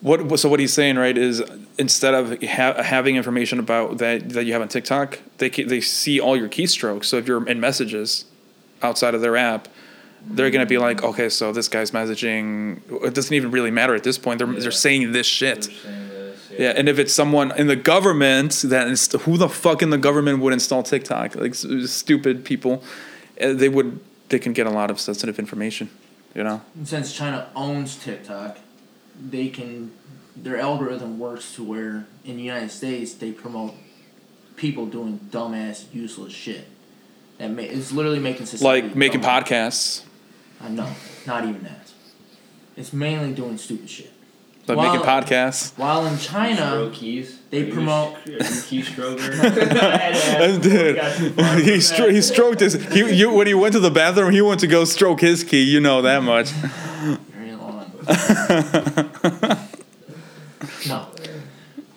What so what he's saying right is instead of ha- having information about that that you have on TikTok, they they see all your keystrokes. So if you're in messages outside of their app, they're gonna be like, okay, so this guy's messaging. It doesn't even really matter at this point. They're Yeah. they're saying this shit. They're saying this, Yeah, and if it's someone in the government that inst- who the fuck in the government would install TikTok? Like s- stupid people, uh, they would they can get a lot of sensitive information, you know. And since China owns TikTok, they can their algorithm works to where in the United States they promote people doing dumbass, useless shit. That ma- it's literally making society Like making dumber. podcasts, Uh, no, not even that. It's mainly doing stupid shit. like While- making podcasts. While in China, keys. they Are promote- sh- Are you a keystroker? I had to ask Dude, before we got too far he stro- he stroked his he you when he went to the bathroom he went to go stroke his key you know that much very long. no.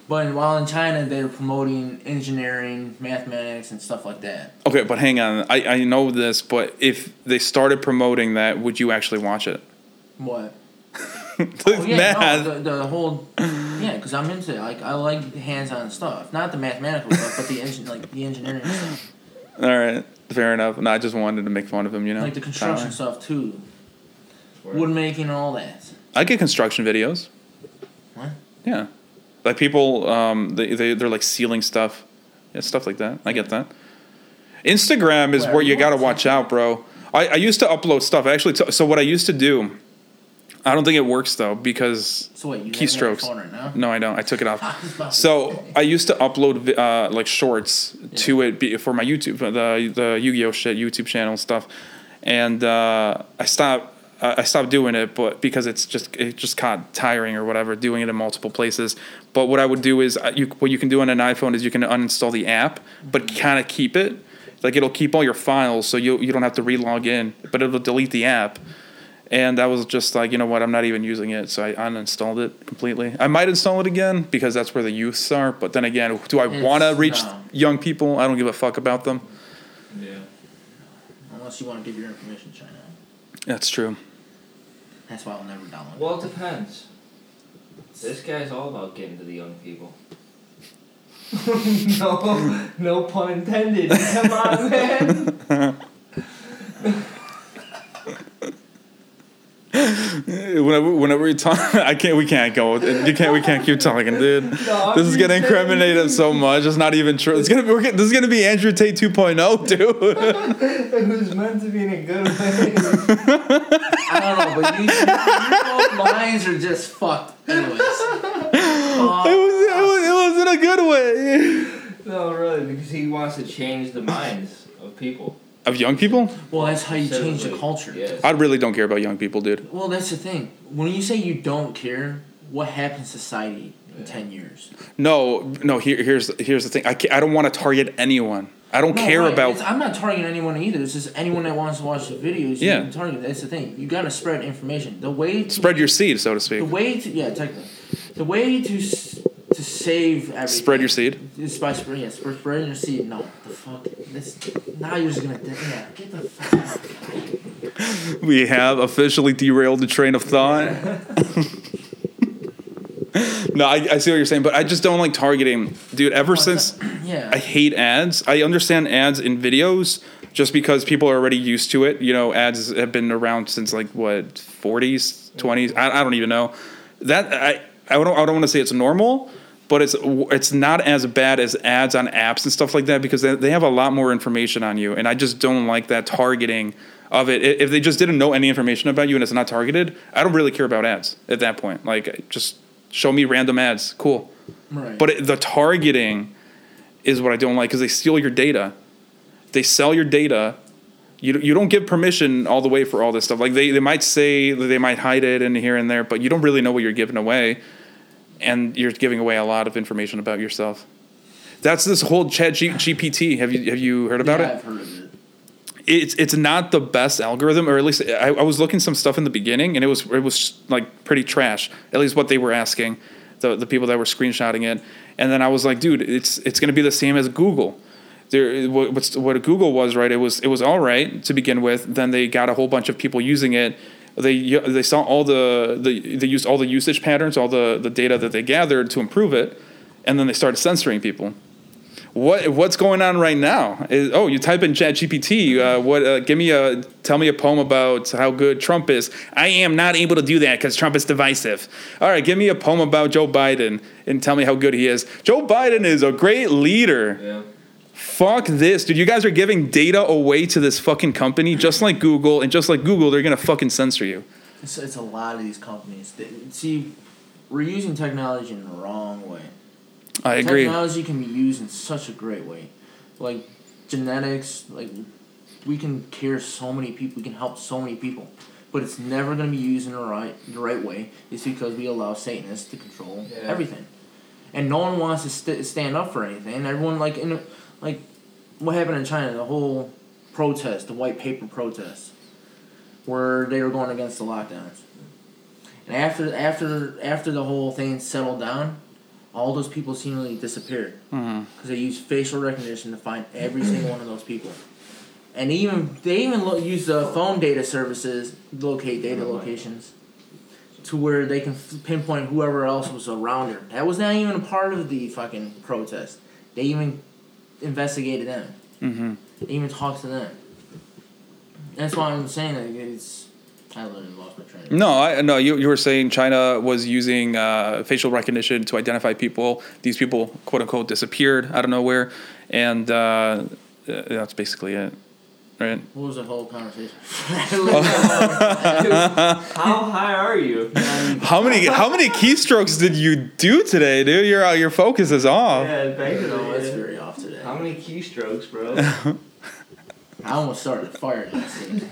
But while in China, they're promoting engineering, mathematics, and stuff like that. okay but hang on I, I know this but if they started promoting that would you actually watch it What? the Oh, yeah, math no, the, the whole yeah, because I'm into it. like I like hands-on stuff, not the mathematical stuff, but the engine like the engineering stuff, all right fair enough no I just wanted to make fun of him you know like the construction Tyler. stuff too, wood making and all that. I get construction videos What? yeah like people um they, they they're like sealing stuff yeah stuff like that I get that Instagram is Where? where you got to watch out bro I, I used to upload stuff actually t- so what I used to do I don't think it works though because So what? You have your keystrokes. right? No, I don't. I took it off. I was about to So. I used to upload uh, like shorts to it for my YouTube, the the Yu-Gi-Oh shit YouTube channel stuff, and uh, I stopped. I stopped doing it, but because it's just it just got tiring or whatever, doing it in multiple places. But what I would do is, uh, you, what you can do on an iPhone is you can uninstall the app, but kind of keep it. Like it'll keep all your files, so you you don't have to re-log in, but it'll delete the app. And I was just like, you know what, I'm not even using it, so I uninstalled it completely. I might install it again because that's where the youths are. But then again, do I want to reach no. young people? I don't give a fuck about them. Yeah. Unless you want to give your information to China. That's true. That's why I'll never download. Well, it depends. This guy's all about getting to the young people. no, no pun intended. Come on, man. Whenever, whenever we talk, I can't. We can't go. You can't. We can't keep talking, dude. No, This is just gonna incriminate him so much. It's not even true. It's gonna be. This is gonna be Andrew Tate 2.0, dude. It was meant to be in a good way. I don't know, but you, you both minds are just fucked. Anyways. It Uh, was, it was. It was in a good way. no, really, because he wants to change the minds of people. Of young people, well, that's how you change the culture. Yes. I really don't care about young people, dude. Well, that's the thing. When you say you don't care, what happens to society in Yeah. ten years? No, no. Here, here's here's the thing. I, I don't want to target anyone. I don't No, care right, about. it's- I'm not targeting anyone either. It's just anyone that wants to watch the videos. You Yeah. can target. That's the thing. You gotta spread information. The way to Spread your seed, so to speak. The way to yeah, technically, the way to s- to save everything. Spread your seed. Is by spreading yeah, spread, spreading your seed. No, the fuck. This now you're just gonna yeah. Get the fuck. We have officially derailed the train of thought. no, I, I see what you're saying, but I just don't like targeting, dude. Ever since Yeah. I hate ads, I understand ads in videos just because people are already used to it. You know, ads have been around since like what 40s, 20s. I, I don't even know. That I I don't I don't want to say it's normal, but it's it's not as bad as ads on apps and stuff like that because they, they have a lot more information on you, and I just don't like that targeting of it. If they just didn't know any information about you and it's not targeted, I don't really care about ads at that point. Like just show me random ads, cool. right. But it, the targeting is what I don't like because they steal your data. They sell your data. You, you don't give permission all the way for all this stuff. Like they, they might say they might hide it in here and there, but you don't really know what you're giving away, and you're giving away a lot of information about yourself. That's this whole Chat G- GPT. Have you have you heard about yeah, it? I've heard of it. it's it's not the best algorithm, or at least I, I was looking some stuff in the beginning, and it was it was like pretty trash. At least what they were asking, the the people that were screenshotting it, and then I was like, dude, it's it's gonna be the same as Google. There, what what Google was right? It was it was all right to begin with. Then they got a whole bunch of people using it. They they saw all the the they used all the usage patterns, all the the data that they gathered to improve it, and then they started censoring people what what's going on right now? Is, oh, you type in ChatGPT. Uh, what? Uh, give me a tell me a poem about how good Trump is. I am not able to do that because Trump is divisive. All right, give me a poem about Joe Biden and tell me how good he is. Joe Biden is a great leader. Yeah. Fuck this, dude. You guys are giving data away to this fucking company, just like Google, and just like Google, they're gonna fucking censor you. It's, it's a lot of these companies. That, see, we're using technology in the wrong way. I agree. Technology can be used in such a great way, like genetics. Like we can cure so many people. We can help so many people, but it's never going to be used in the right the right way. It's because we allow Satanists to control Yeah. everything, and no one wants to st- stand up for anything. Everyone like in like what happened in China, the whole protest, the white paper protest, where they were going against the lockdowns. And after after after the whole thing settled down, all those people seemingly disappeared mm-hmm. because they used facial recognition to find every single one of those people. And even they even lo- use the phone data services locate data locations to where they can f- pinpoint whoever else was around her. That was not even a part of the fucking protest. They even investigated them. hmm They even talked to them. That's why I'm saying that it's. I literally lost my train. No, I no. You, you were saying China was using uh, facial recognition to identify people. These people, quote unquote, disappeared out of nowhere, and uh, that's basically it. right? What was the whole conversation? How high are you? How many how many keystrokes did you do today, dude? Your uh, your focus is off. Yeah, basically. no, it's yeah. very off today. How many keystrokes, bro? I almost started a fire yesterday.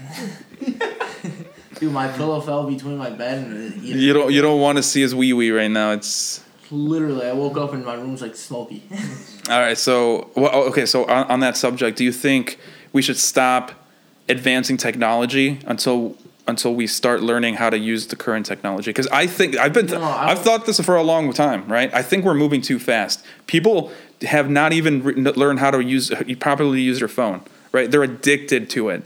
Dude, my pillow fell between my bed and the You don't you don't want to see his wee wee right now. It's Literally, I woke up and my room's like smoky. all right. So well, oh, okay. So on, on that subject, do you think we should stop advancing technology until until we start learning how to use the current technology? Because I think I've been No, I I've thought this for a long time. Right. I think we're moving too fast. People have not even re- learned how to use properly use their phone. Right. They're addicted to it.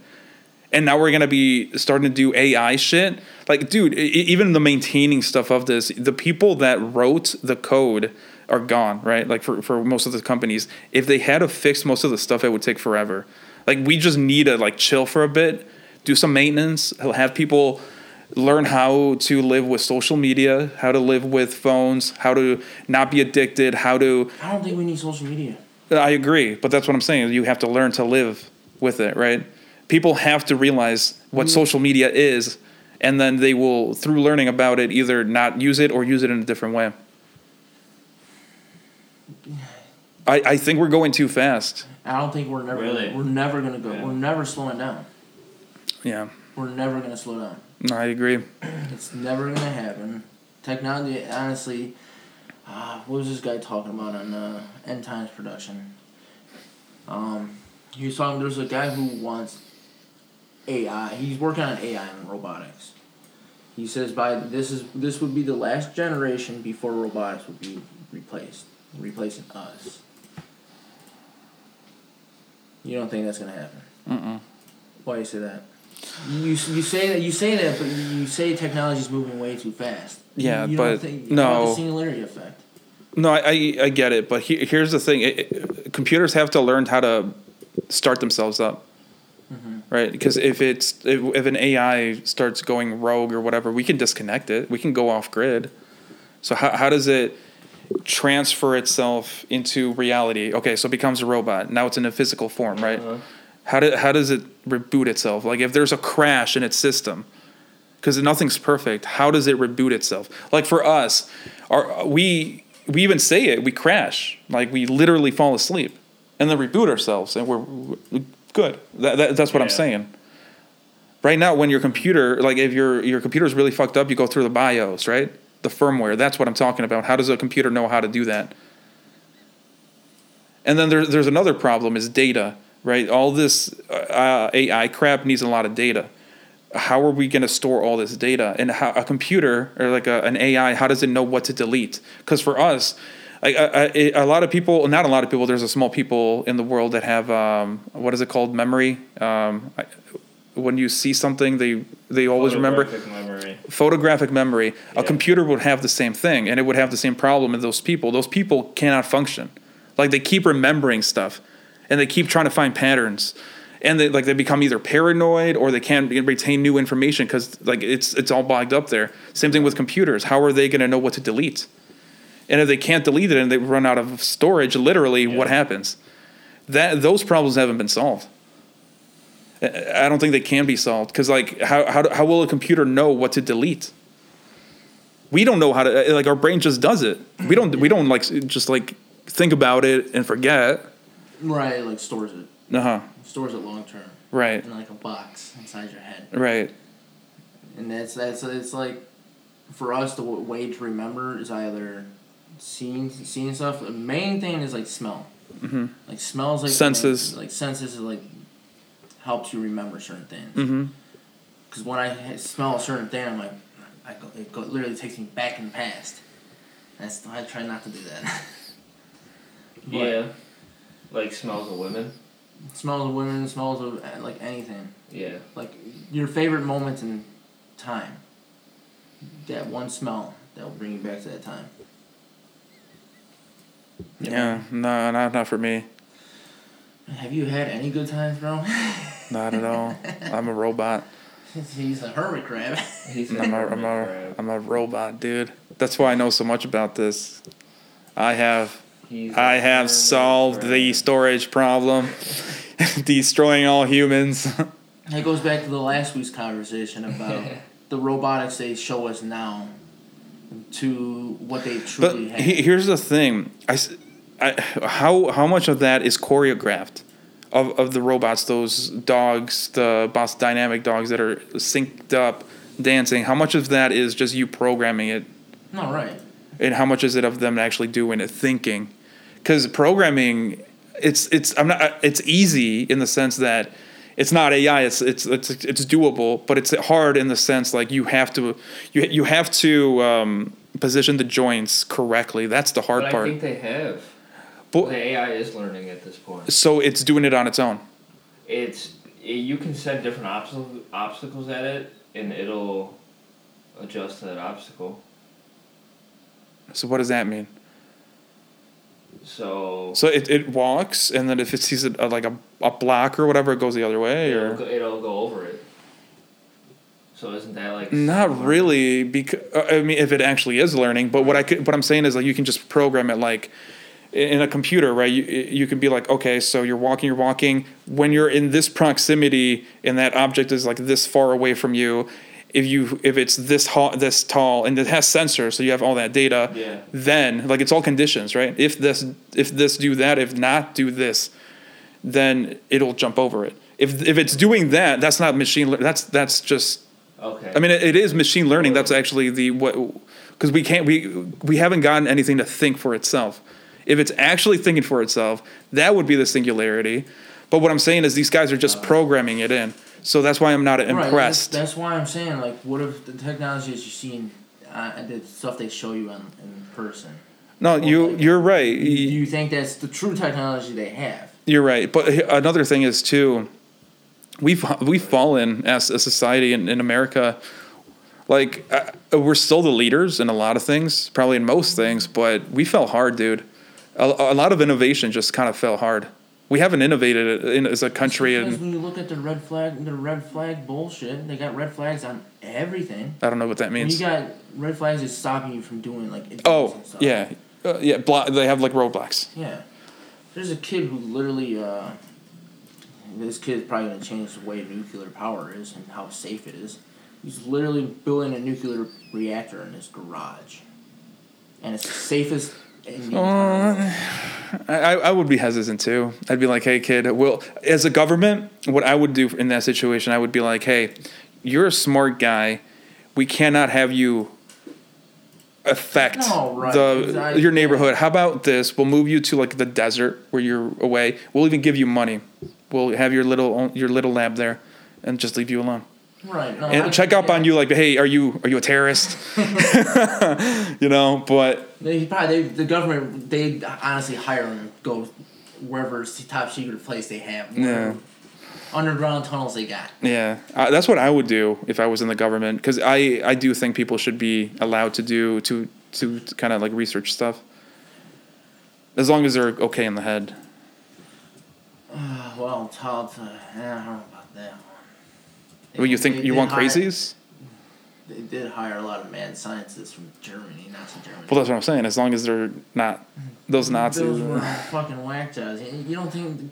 and now we're gonna be starting to do AI shit. Like, dude, even the maintaining stuff of this, the people that wrote the code are gone, right? Like for for most of the companies, if they had to fix most of the stuff, it would take forever. Like, we just need to like chill for a bit, do some maintenance, have people learn how to live with social media, how to live with phones, how to not be addicted, how to I don't think we need social media. Uh, I agree, but that's what I'm saying. You have to learn to live with it, right? People have to realize what mm. social media is, and then they will, through learning about it, either not use it or use it in a different way. I, I think we're going too fast. I don't think we're never Really? we're never gonna go. Yeah. We're never slowing down. Yeah, We're never gonna slow down. no, I agree. It's never gonna happen. Technology, honestly, uh, what was this guy talking about on uh, End Times production? Um, he was talking. There's a guy who wants AI. He's working on AI and robotics. He says by this is this would be the last generation before robotics would be replaced, replacing us. You don't think that's gonna happen? Mm-mm. Why do you say that? You you say that you say that, but you say technology's moving way too fast. Yeah, you but don't think, no. The singularity effect. No, I, I, I get it, but he, here's the thing: it, it- computers have to learn how to start themselves up, right? Because if it's if, if an AI starts going rogue or whatever, we can disconnect it. We can go off grid. So how how does it transfer itself into reality? Okay, so it becomes a robot. Now it's in a physical form, right? Uh-huh. How do, how does it reboot itself? Like if there's a crash in its system, because nothing's perfect. How does it reboot itself? Like for us, our we we even say it. We crash. Like we literally fall asleep, and then reboot ourselves, and we're, we're good. That, that, that's what I'm saying. Right now, when your computer, like if your your computer is really fucked up, you go through the BIOS, right? The firmware. That's what I'm talking about. How does a computer know how to do that? And then there, there's another problem is data, right? All this uh, AI crap needs a lot of data. How are we going to store all this data? And how a computer or like a, an AI, how does it know what to delete? Because for us, like a, a, a lot of people, not a lot of people, there's a small people in the world that have um, what is it called, memory. Um, I, when you see something, they they always remember Photographic memory. photographic memory a computer would have the same thing and it would have the same problem in those people those people cannot function like they keep remembering stuff and they keep trying to find patterns. And they like they become either paranoid or they can't retain new information because like it's it's all bogged up there. Same thing with computers. How are they going to know what to delete? And if they can't delete it and they run out of storage literally what happens? That those problems haven't been solved. I I don't think they can be solved because like how, how how will a computer know what to delete? We don't know how to like our brain just does it. We don't we don't like just like think about it and forget. Right, like stores it. Uh huh. Stores it long term Right. in like a box inside your head. Right. And that's that's it's like for us the way to remember is either seeing seeing stuff. The main thing is like smell. Mhm. Like smells like Senses. Like senses is like helps you remember certain things. Mm-hmm. Because when I smell a certain thing, I'm like, I go, it go, literally takes me back in the past. That's I try not to do that. But Yeah. Like smells of women. Smells of women, smells of like anything. Yeah. Like your favorite moments in time. That one smell that will bring you back to that time. Yeah. No, not not for me. Have you had any good times, bro? Not at all. I'm a robot. He's a hermit crab. He's I'm a, I'm a, I'm a robot, dude. That's why I know so much about this. I have He's I have solved the storage problem, destroying all humans. That goes back to the last week's conversation about the robotics they show us now to what they But truly have. he- here's the thing: I, s- I- how how much of that is choreographed? Of, of the robots, those dogs, the boss dynamic dogs that are synced up, dancing. How much of that is just you programming it, no, right. and how much is it of them actually doing it, thinking? Because programming, it's it's I'm not it's easy in the sense that it's not AI. It's it's it's it's doable, but it's hard in the sense like you have to you you have to um, position the joints correctly. That's the hard But part. I think they have. But- the AI is learning at this point. so it's doing it on its own. It's you can set different obstacle, obstacles at it, and it'll adjust to that obstacle. So what does that mean? So, So it, it walks, and then if it sees it uh, like a, a block or whatever, it goes the other way, it'll, or go, it'll go over it. So isn't that like not really? Because I mean, if it actually is learning, but what I could, what I'm saying is like you can just program it like in a computer, right? You you can be like, okay, so you're walking, you're walking. When you're in this proximity, and that object is like this far away from you, if you if it's this ha- this tall and it has sensors, so you have all that data. Yeah. Then like it's all conditions, right? If this if this do that, if not do this, then it'll jump over it. If if it's doing that, that's not machine. lear- That's that's just Okay. I mean, it, it is machine learning. That's actually the what because we can't we we haven't gotten anything to think for itself. If it's actually thinking for itself, that would be the singularity. But what I'm saying is these guys are just uh. programming it in. So that's why I'm not Right, that's, impressed. that's why I'm saying, like, what if the technology that you see in uh, the stuff they show you in, in person? no, you you're right. Do you think that's the true technology they have? You're right. But another thing is too, we've we've fallen as a society in, in America. Like uh, we're still the leaders in a lot of things, probably in most things, but we fell hard, dude. A, a lot of innovation just kind of fell hard. We haven't innovated in, as a country, Because and when you look at the red flag, the red flag bullshit, they got red flags on everything. I don't know what that means. When you got red flags is stopping you from doing like Oh, yeah, uh, yeah. They have like roadblocks. Yeah. There's a kid who literally, uh, this kid is probably going to change the way nuclear power is and how safe it is. He's literally building a nuclear reactor in his garage. And it's the safest in the entire world. I, I would be hesitant too. I'd be like, hey, kid, well, as a government, what I would do in that situation, I would be like, hey, you're a smart guy. We cannot have you affect No, right, the I- your neighborhood. How about this? We'll move you to like the desert where you're away. We'll even give you money. We'll have your little your little lab there, and just leave you alone. Right. No, I And check up get on you, like, hey, are you are you a terrorist? you know, but They probably they, the government they honestly hire him and go wherever top secret place they have. Yeah. Underground tunnels they got. Yeah, uh, that's what I would do if I was in the government because I I do think people should be allowed to do to to kind of like research stuff as long as they're okay in the head. Uh, well, child, uh, yeah, I don't know about that Well, you think you want hire- crazies? They did hire a lot of mad scientists from Germany, Nazi Germany. Well, that's what I'm saying. As long as they're not those Nazis. Those were fucking whack jobs. You don't think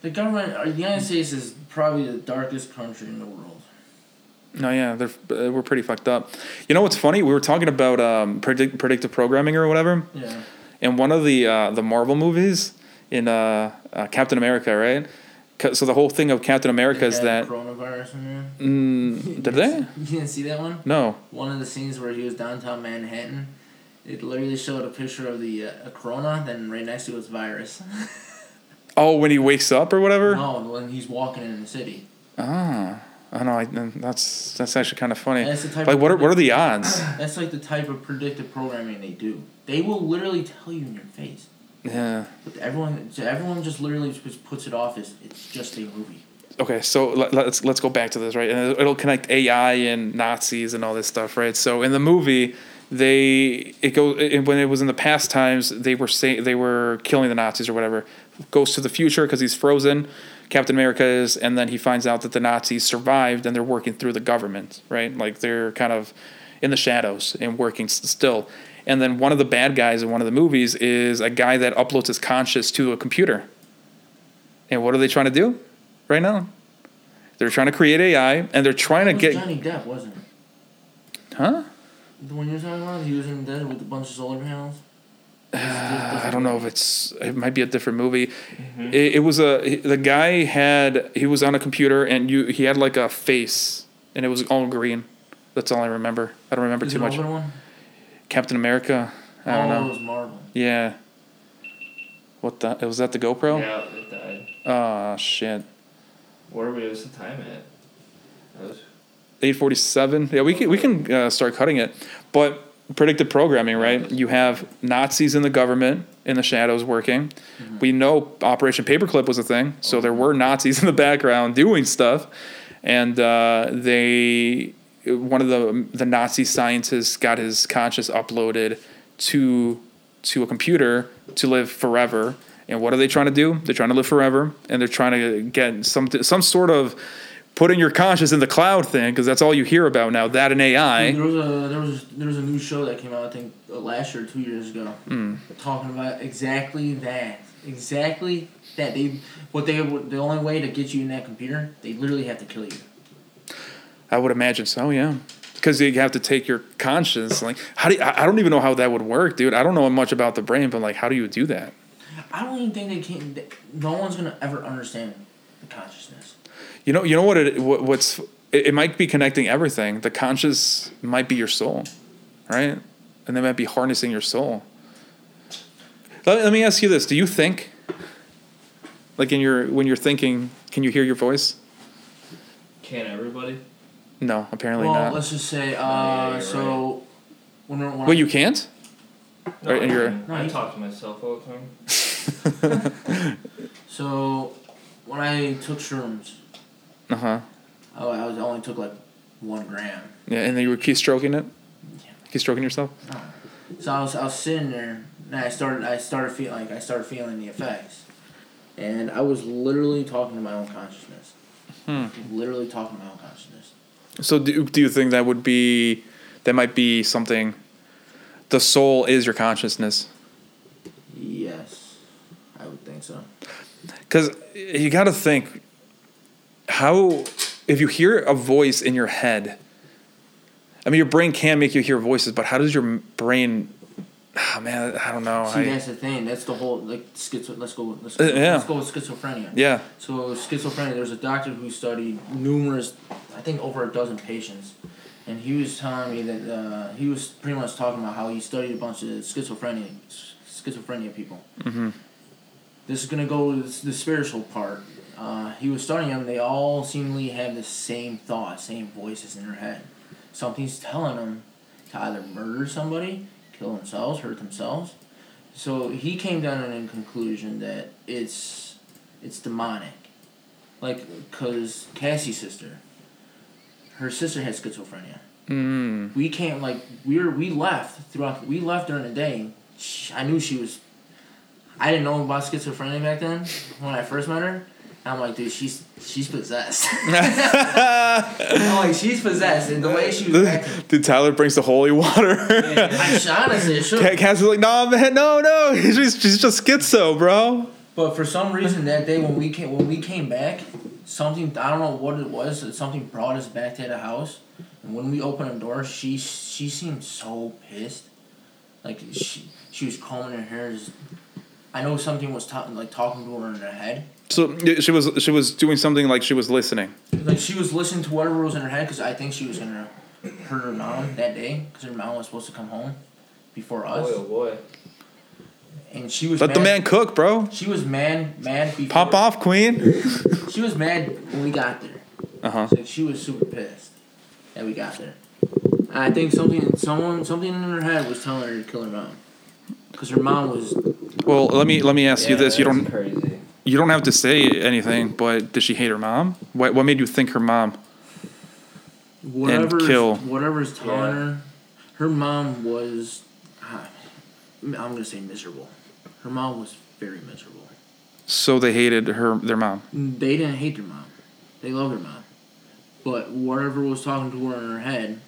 the government, or the United States, is probably the darkest country in the world. No, yeah, they're uh, we're pretty fucked up. You know what's funny? We were talking about um, predict, predictive programming or whatever. Yeah. in one of the uh, the Marvel movies in uh, uh, Captain America, right? 'Cause- So the whole thing of Captain America They is had that coronavirus in there. mm, did they? You didn't see that one? No. One of the scenes where he was downtown Manhattan, it literally showed a picture of the uh, a corona, then right next to it was virus. Oh, when he wakes up or whatever. no, when he's walking in the city. Ah, I know. I, that's that's actually kind of funny. That's the type Like, of what are what are the odds? That's like the type of predictive programming they do. They will literally tell you in your face. Yeah. But everyone, everyone just literally just puts it off as it's just a movie. Okay, so let, let's let's go back to this, right? And it'll connect AI and Nazis and all this stuff, right? So in the movie, they it goes when it was in the past times they were saying they were killing the Nazis or whatever. Goes to the future because he's frozen. Captain America is, and then he finds out that the Nazis survived and they're working through the government, right? Like they're kind of in the shadows and working still. And then one of the bad guys in one of the movies is a guy that uploads his conscious to a computer. And what are they trying to do right now? They're trying to create AI and they're trying to It was get Johnny Depp, wasn't it? huh? The one you're talking about, he was in dead with a bunch of solar panels. Uh, I don't know if it's it might be a different movie. Mm-hmm. It, it was a the guy had he was on a computer and you he had like a face and it was all green. That's all I remember. I don't remember Is too it much. older one? Captain America. I don't oh, it know. was Marvel. Yeah. What the? Was that the GoPro? Yeah, it died. Oh shit. Where was the time at? Eight forty seven. Yeah, we can we can uh, start cutting it, but predictive programming, right? You have Nazis in the government in the shadows working. We know Operation Paperclip was a thing, so there were Nazis in the background doing stuff, and uh, they one of the the Nazi scientists got his conscious uploaded to to a computer to live forever. And what are they trying to do? They're trying to live forever, and they're trying to get some some sort of putting your conscious in the cloud thing because that's all you hear about now. That and AI. There was a there was there was a new show that came out I think uh, last year or two years ago, Hmm. talking about exactly that, exactly that. They what they the only way to get you in that computer, they literally have to kill you. I would imagine so, yeah. Because you have to take your conscience. Like, how do you, I I don't even know how that would work, dude. I don't know much about the brain, but like, how do you do that? I don't even think they can. No one's gonna ever understand the consciousness. You know, you know what? It what, what's it, it might be connecting everything. The conscious might be your soul, right? And they might be harnessing your soul. Let, let me ask you this: Do you think, like in your when you're thinking, can you hear your voice? can't everybody? No, apparently well, not. let's just say, uh, you're so when, we're- when Wait, I- you can't? No, Right, and you're- No, I talk to myself all the time. so when I took shrooms, Uh huh. I, I was I only took like one gram. Yeah, and then you were keep stroking it. Yeah. Keep stroking yourself. So I was I was sitting there and I started I started feeling like I started feeling the effects, and I was literally talking to my own consciousness. Hmm. Literally talking to my own consciousness. So do, do you think that would be that might be something the soul is your consciousness? Yes, I would think so. Cuz you got to think how if you hear a voice in your head I mean your brain can make you hear voices, but how does your brain oh man, I don't know. See, I, that's the thing. That's the whole like schizo. Let's go. Let's Uh, go, yeah. let's go with schizophrenia. yeah. So schizophrenia. There's a doctor who studied numerous, I think over a dozen patients, and he was telling me that uh, he was pretty much talking about how he studied a bunch of schizophrenia, schizophrenia people. Mhm. This is gonna go to the, the spiritual part. Uh, he was studying them. They all seemingly have the same thoughts, same voices in their head. Something's telling them to either murder somebody, kill themselves, hurt themselves. So he came down to a conclusion that it's it's demonic. Like, cause Cassie's sister, her sister had schizophrenia. Mm. We came like we were we left throughout. We left during the day. She, I knew she was. I didn't know about schizophrenia back then when I first met her. I'm like, dude, she's she's possessed. I'm like, she's possessed, and the way she was acting. Dude, Tyler brings the holy water. I sh- honestly, should. Cass was like, "No, man, no, no. She's, she's just schizo, bro." But for some reason that day when we came when we came back, something I don't know what it was. Something brought us back to the house, and when we opened the door, she she seemed so pissed. Like she she was combing her hair. Just, I know something was ta- like talking to her in her head. So she was she was doing something like she was listening. Like she was listening to whatever was in her head because I think she was gonna hurt her mom that day because her mom was supposed to come home before us, Boy, oh boy. And she was Let the man cook, bro. She was mad mad before. Pop off, queen. She was mad when we got there. Uh huh. So she was super pissed that we got there. I think something, someone, something in her head was telling her to kill her mom, because her mom was. Well, let me let me ask you this: you don't crazy. you don't have to say anything, but did she hate her mom? What what made you think her mom? Whatever, kill. whatever's telling Yeah. her, her mom was. I'm gonna say miserable. Her mom was very miserable. So they hated her their mom. They didn't hate their mom. They loved their mom. But whatever was talking to her in her head,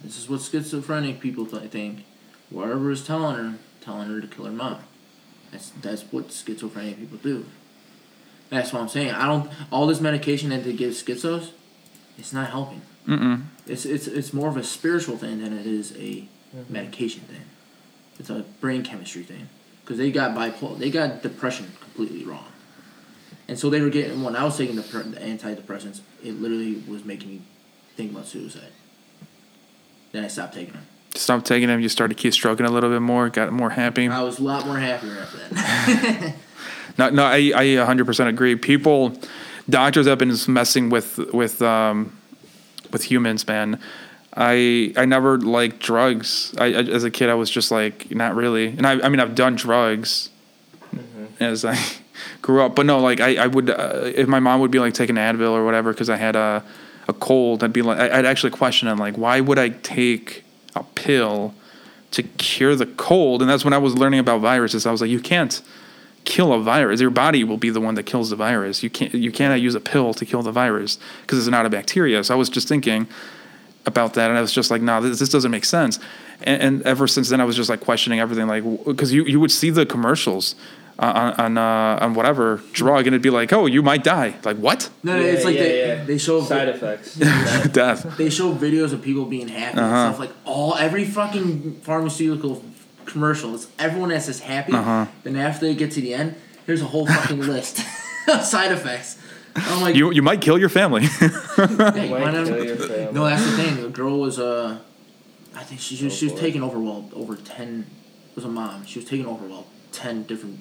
this is what schizophrenic people th- think. whatever is telling her, telling her to kill her mom. That's that's what schizophrenic people do. That's what I'm saying. I don't all this medication that they give schizos, it's not helping. Mm-mm. It's it's it's more of a spiritual thing than it is a mm-hmm. medication thing. It's a brain chemistry thing because they got bipolar, they got depression completely wrong. And so they were getting when I was taking the, the antidepressants, it literally was making me think about suicide. Then I stopped taking them. Stopped taking them. You started keystrokinging a little bit more. Got more happy. I was a lot more happier after that. No, no, I, I 100% agree. People, doctors have been messing with with um, with humans, man. I I never liked drugs. I, I as a kid, I was just like not really. And I I mean I've done drugs as I grew up, but no, like I I would uh, if my mom would be like taking Advil or whatever because I had a a cold, I'd be like I- I'd actually question it like why would I take a pill to cure the cold? And that's when I was learning about viruses. I was like you can't kill a virus. Your body will be the one that kills the virus. You can't you cannot use a pill to kill the virus because it's not a bacteria. So I was just thinking about that, and I was just like, no, this, this doesn't make sense. And, and ever since then, I was just like questioning everything, like because you you would see the commercials uh, on on uh, on whatever drug, and it'd be like, oh, you might die. Like what? no, no, it's like yeah, they, yeah. they show Side effects. Death. they show videos of people being happy Uh-huh. and stuff like all every fucking pharmaceutical commercial. It's everyone that's just happy. Uh-huh. Then after they get to the end, here's a whole fucking list of side effects. I'm like, You you might kill your family. yeah, you Might might kill your family. no, that's the thing. The girl was uh, I think she, she was she was taking over well over ten. Was a mom. She was taking over well ten different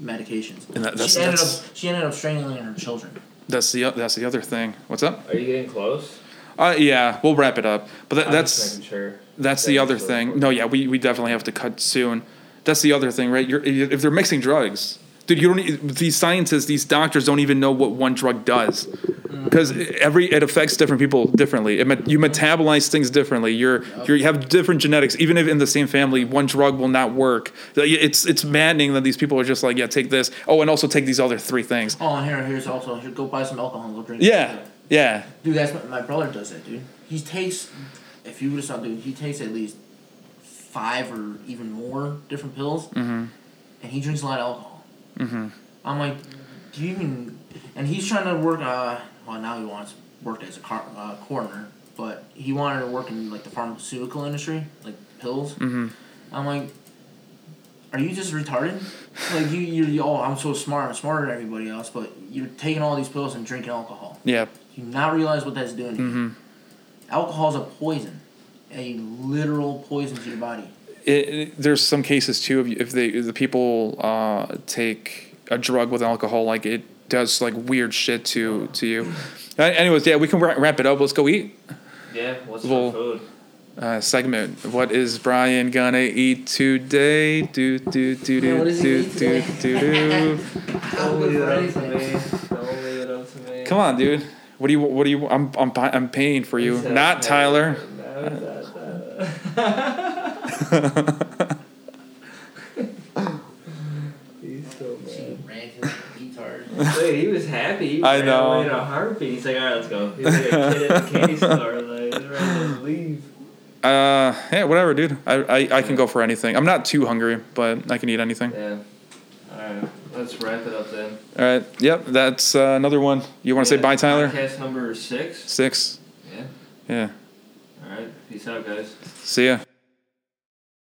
medications. And that- that's- she ended that's- up she ended up strangling her children. that's the that's the other thing. What's up? Are you getting close? Uh, yeah, we'll wrap it up. But that, that's sure. That's the other thing. important. No, yeah, we, we definitely have to cut soon. That's the other thing, right? You're, if they're mixing drugs, dude, you don't. These scientists, these doctors, don't even know what one drug does, because every it affects different people differently. It, you metabolize things differently. You're, you're you have different genetics. Even if in the same family, one drug will not work. It's it's maddening that these people are just like, yeah, take this. Oh, and also take these other three things. Oh, and here here's also here, go buy some alcohol and go drink. Yeah, yeah. Dude, that's my, my brother does that, dude. He takes, if you would have saw, dude, he takes at least five or even more different pills, Mm-hmm. and he drinks a lot of alcohol. Mm-hmm. I'm like, do you even? And he's trying to work. Uh, well, now he wants to work as a car, uh, coroner, but he wanted to work in like the pharmaceutical industry, like pills. Mm-hmm. I'm like, are you just retarded? Like you, you, you oh, I'm so smart. I'm smarter than everybody else, but you're taking all these pills and drinking alcohol. Yeah. You not realize what that's doing? Mm-hmm. Alcohol is a poison, a literal poison to your body. It, it- there's some cases too if, if they if the people uh, take a drug with alcohol like it does like weird shit to to you Uh, anyways yeah we can wra- wrap it up let's go eat Yeah. What's Well- for food? uh, segment what is brian gonna eat today do do do do what does do do do do Don't leave it up to me. Don't leave it up to me. come on dude what do you what do you i'm i'm, I'm paying for you not tyler no, no, no." He's so mad. Ranted, retard. Wait, he was happy. He I ran know. away in a heartbeat. He's like, all right, let's go. He's like a kid at the candy store. Like, he's ready to leave. uh yeah whatever dude I, I i can go for anything i'm not too hungry but i can eat anything Yeah. All right, let's wrap it up then. all right yep that's uh, another one you want to say bye tyler Podcast number six. six Yeah. yeah All right. Peace out, guys. see ya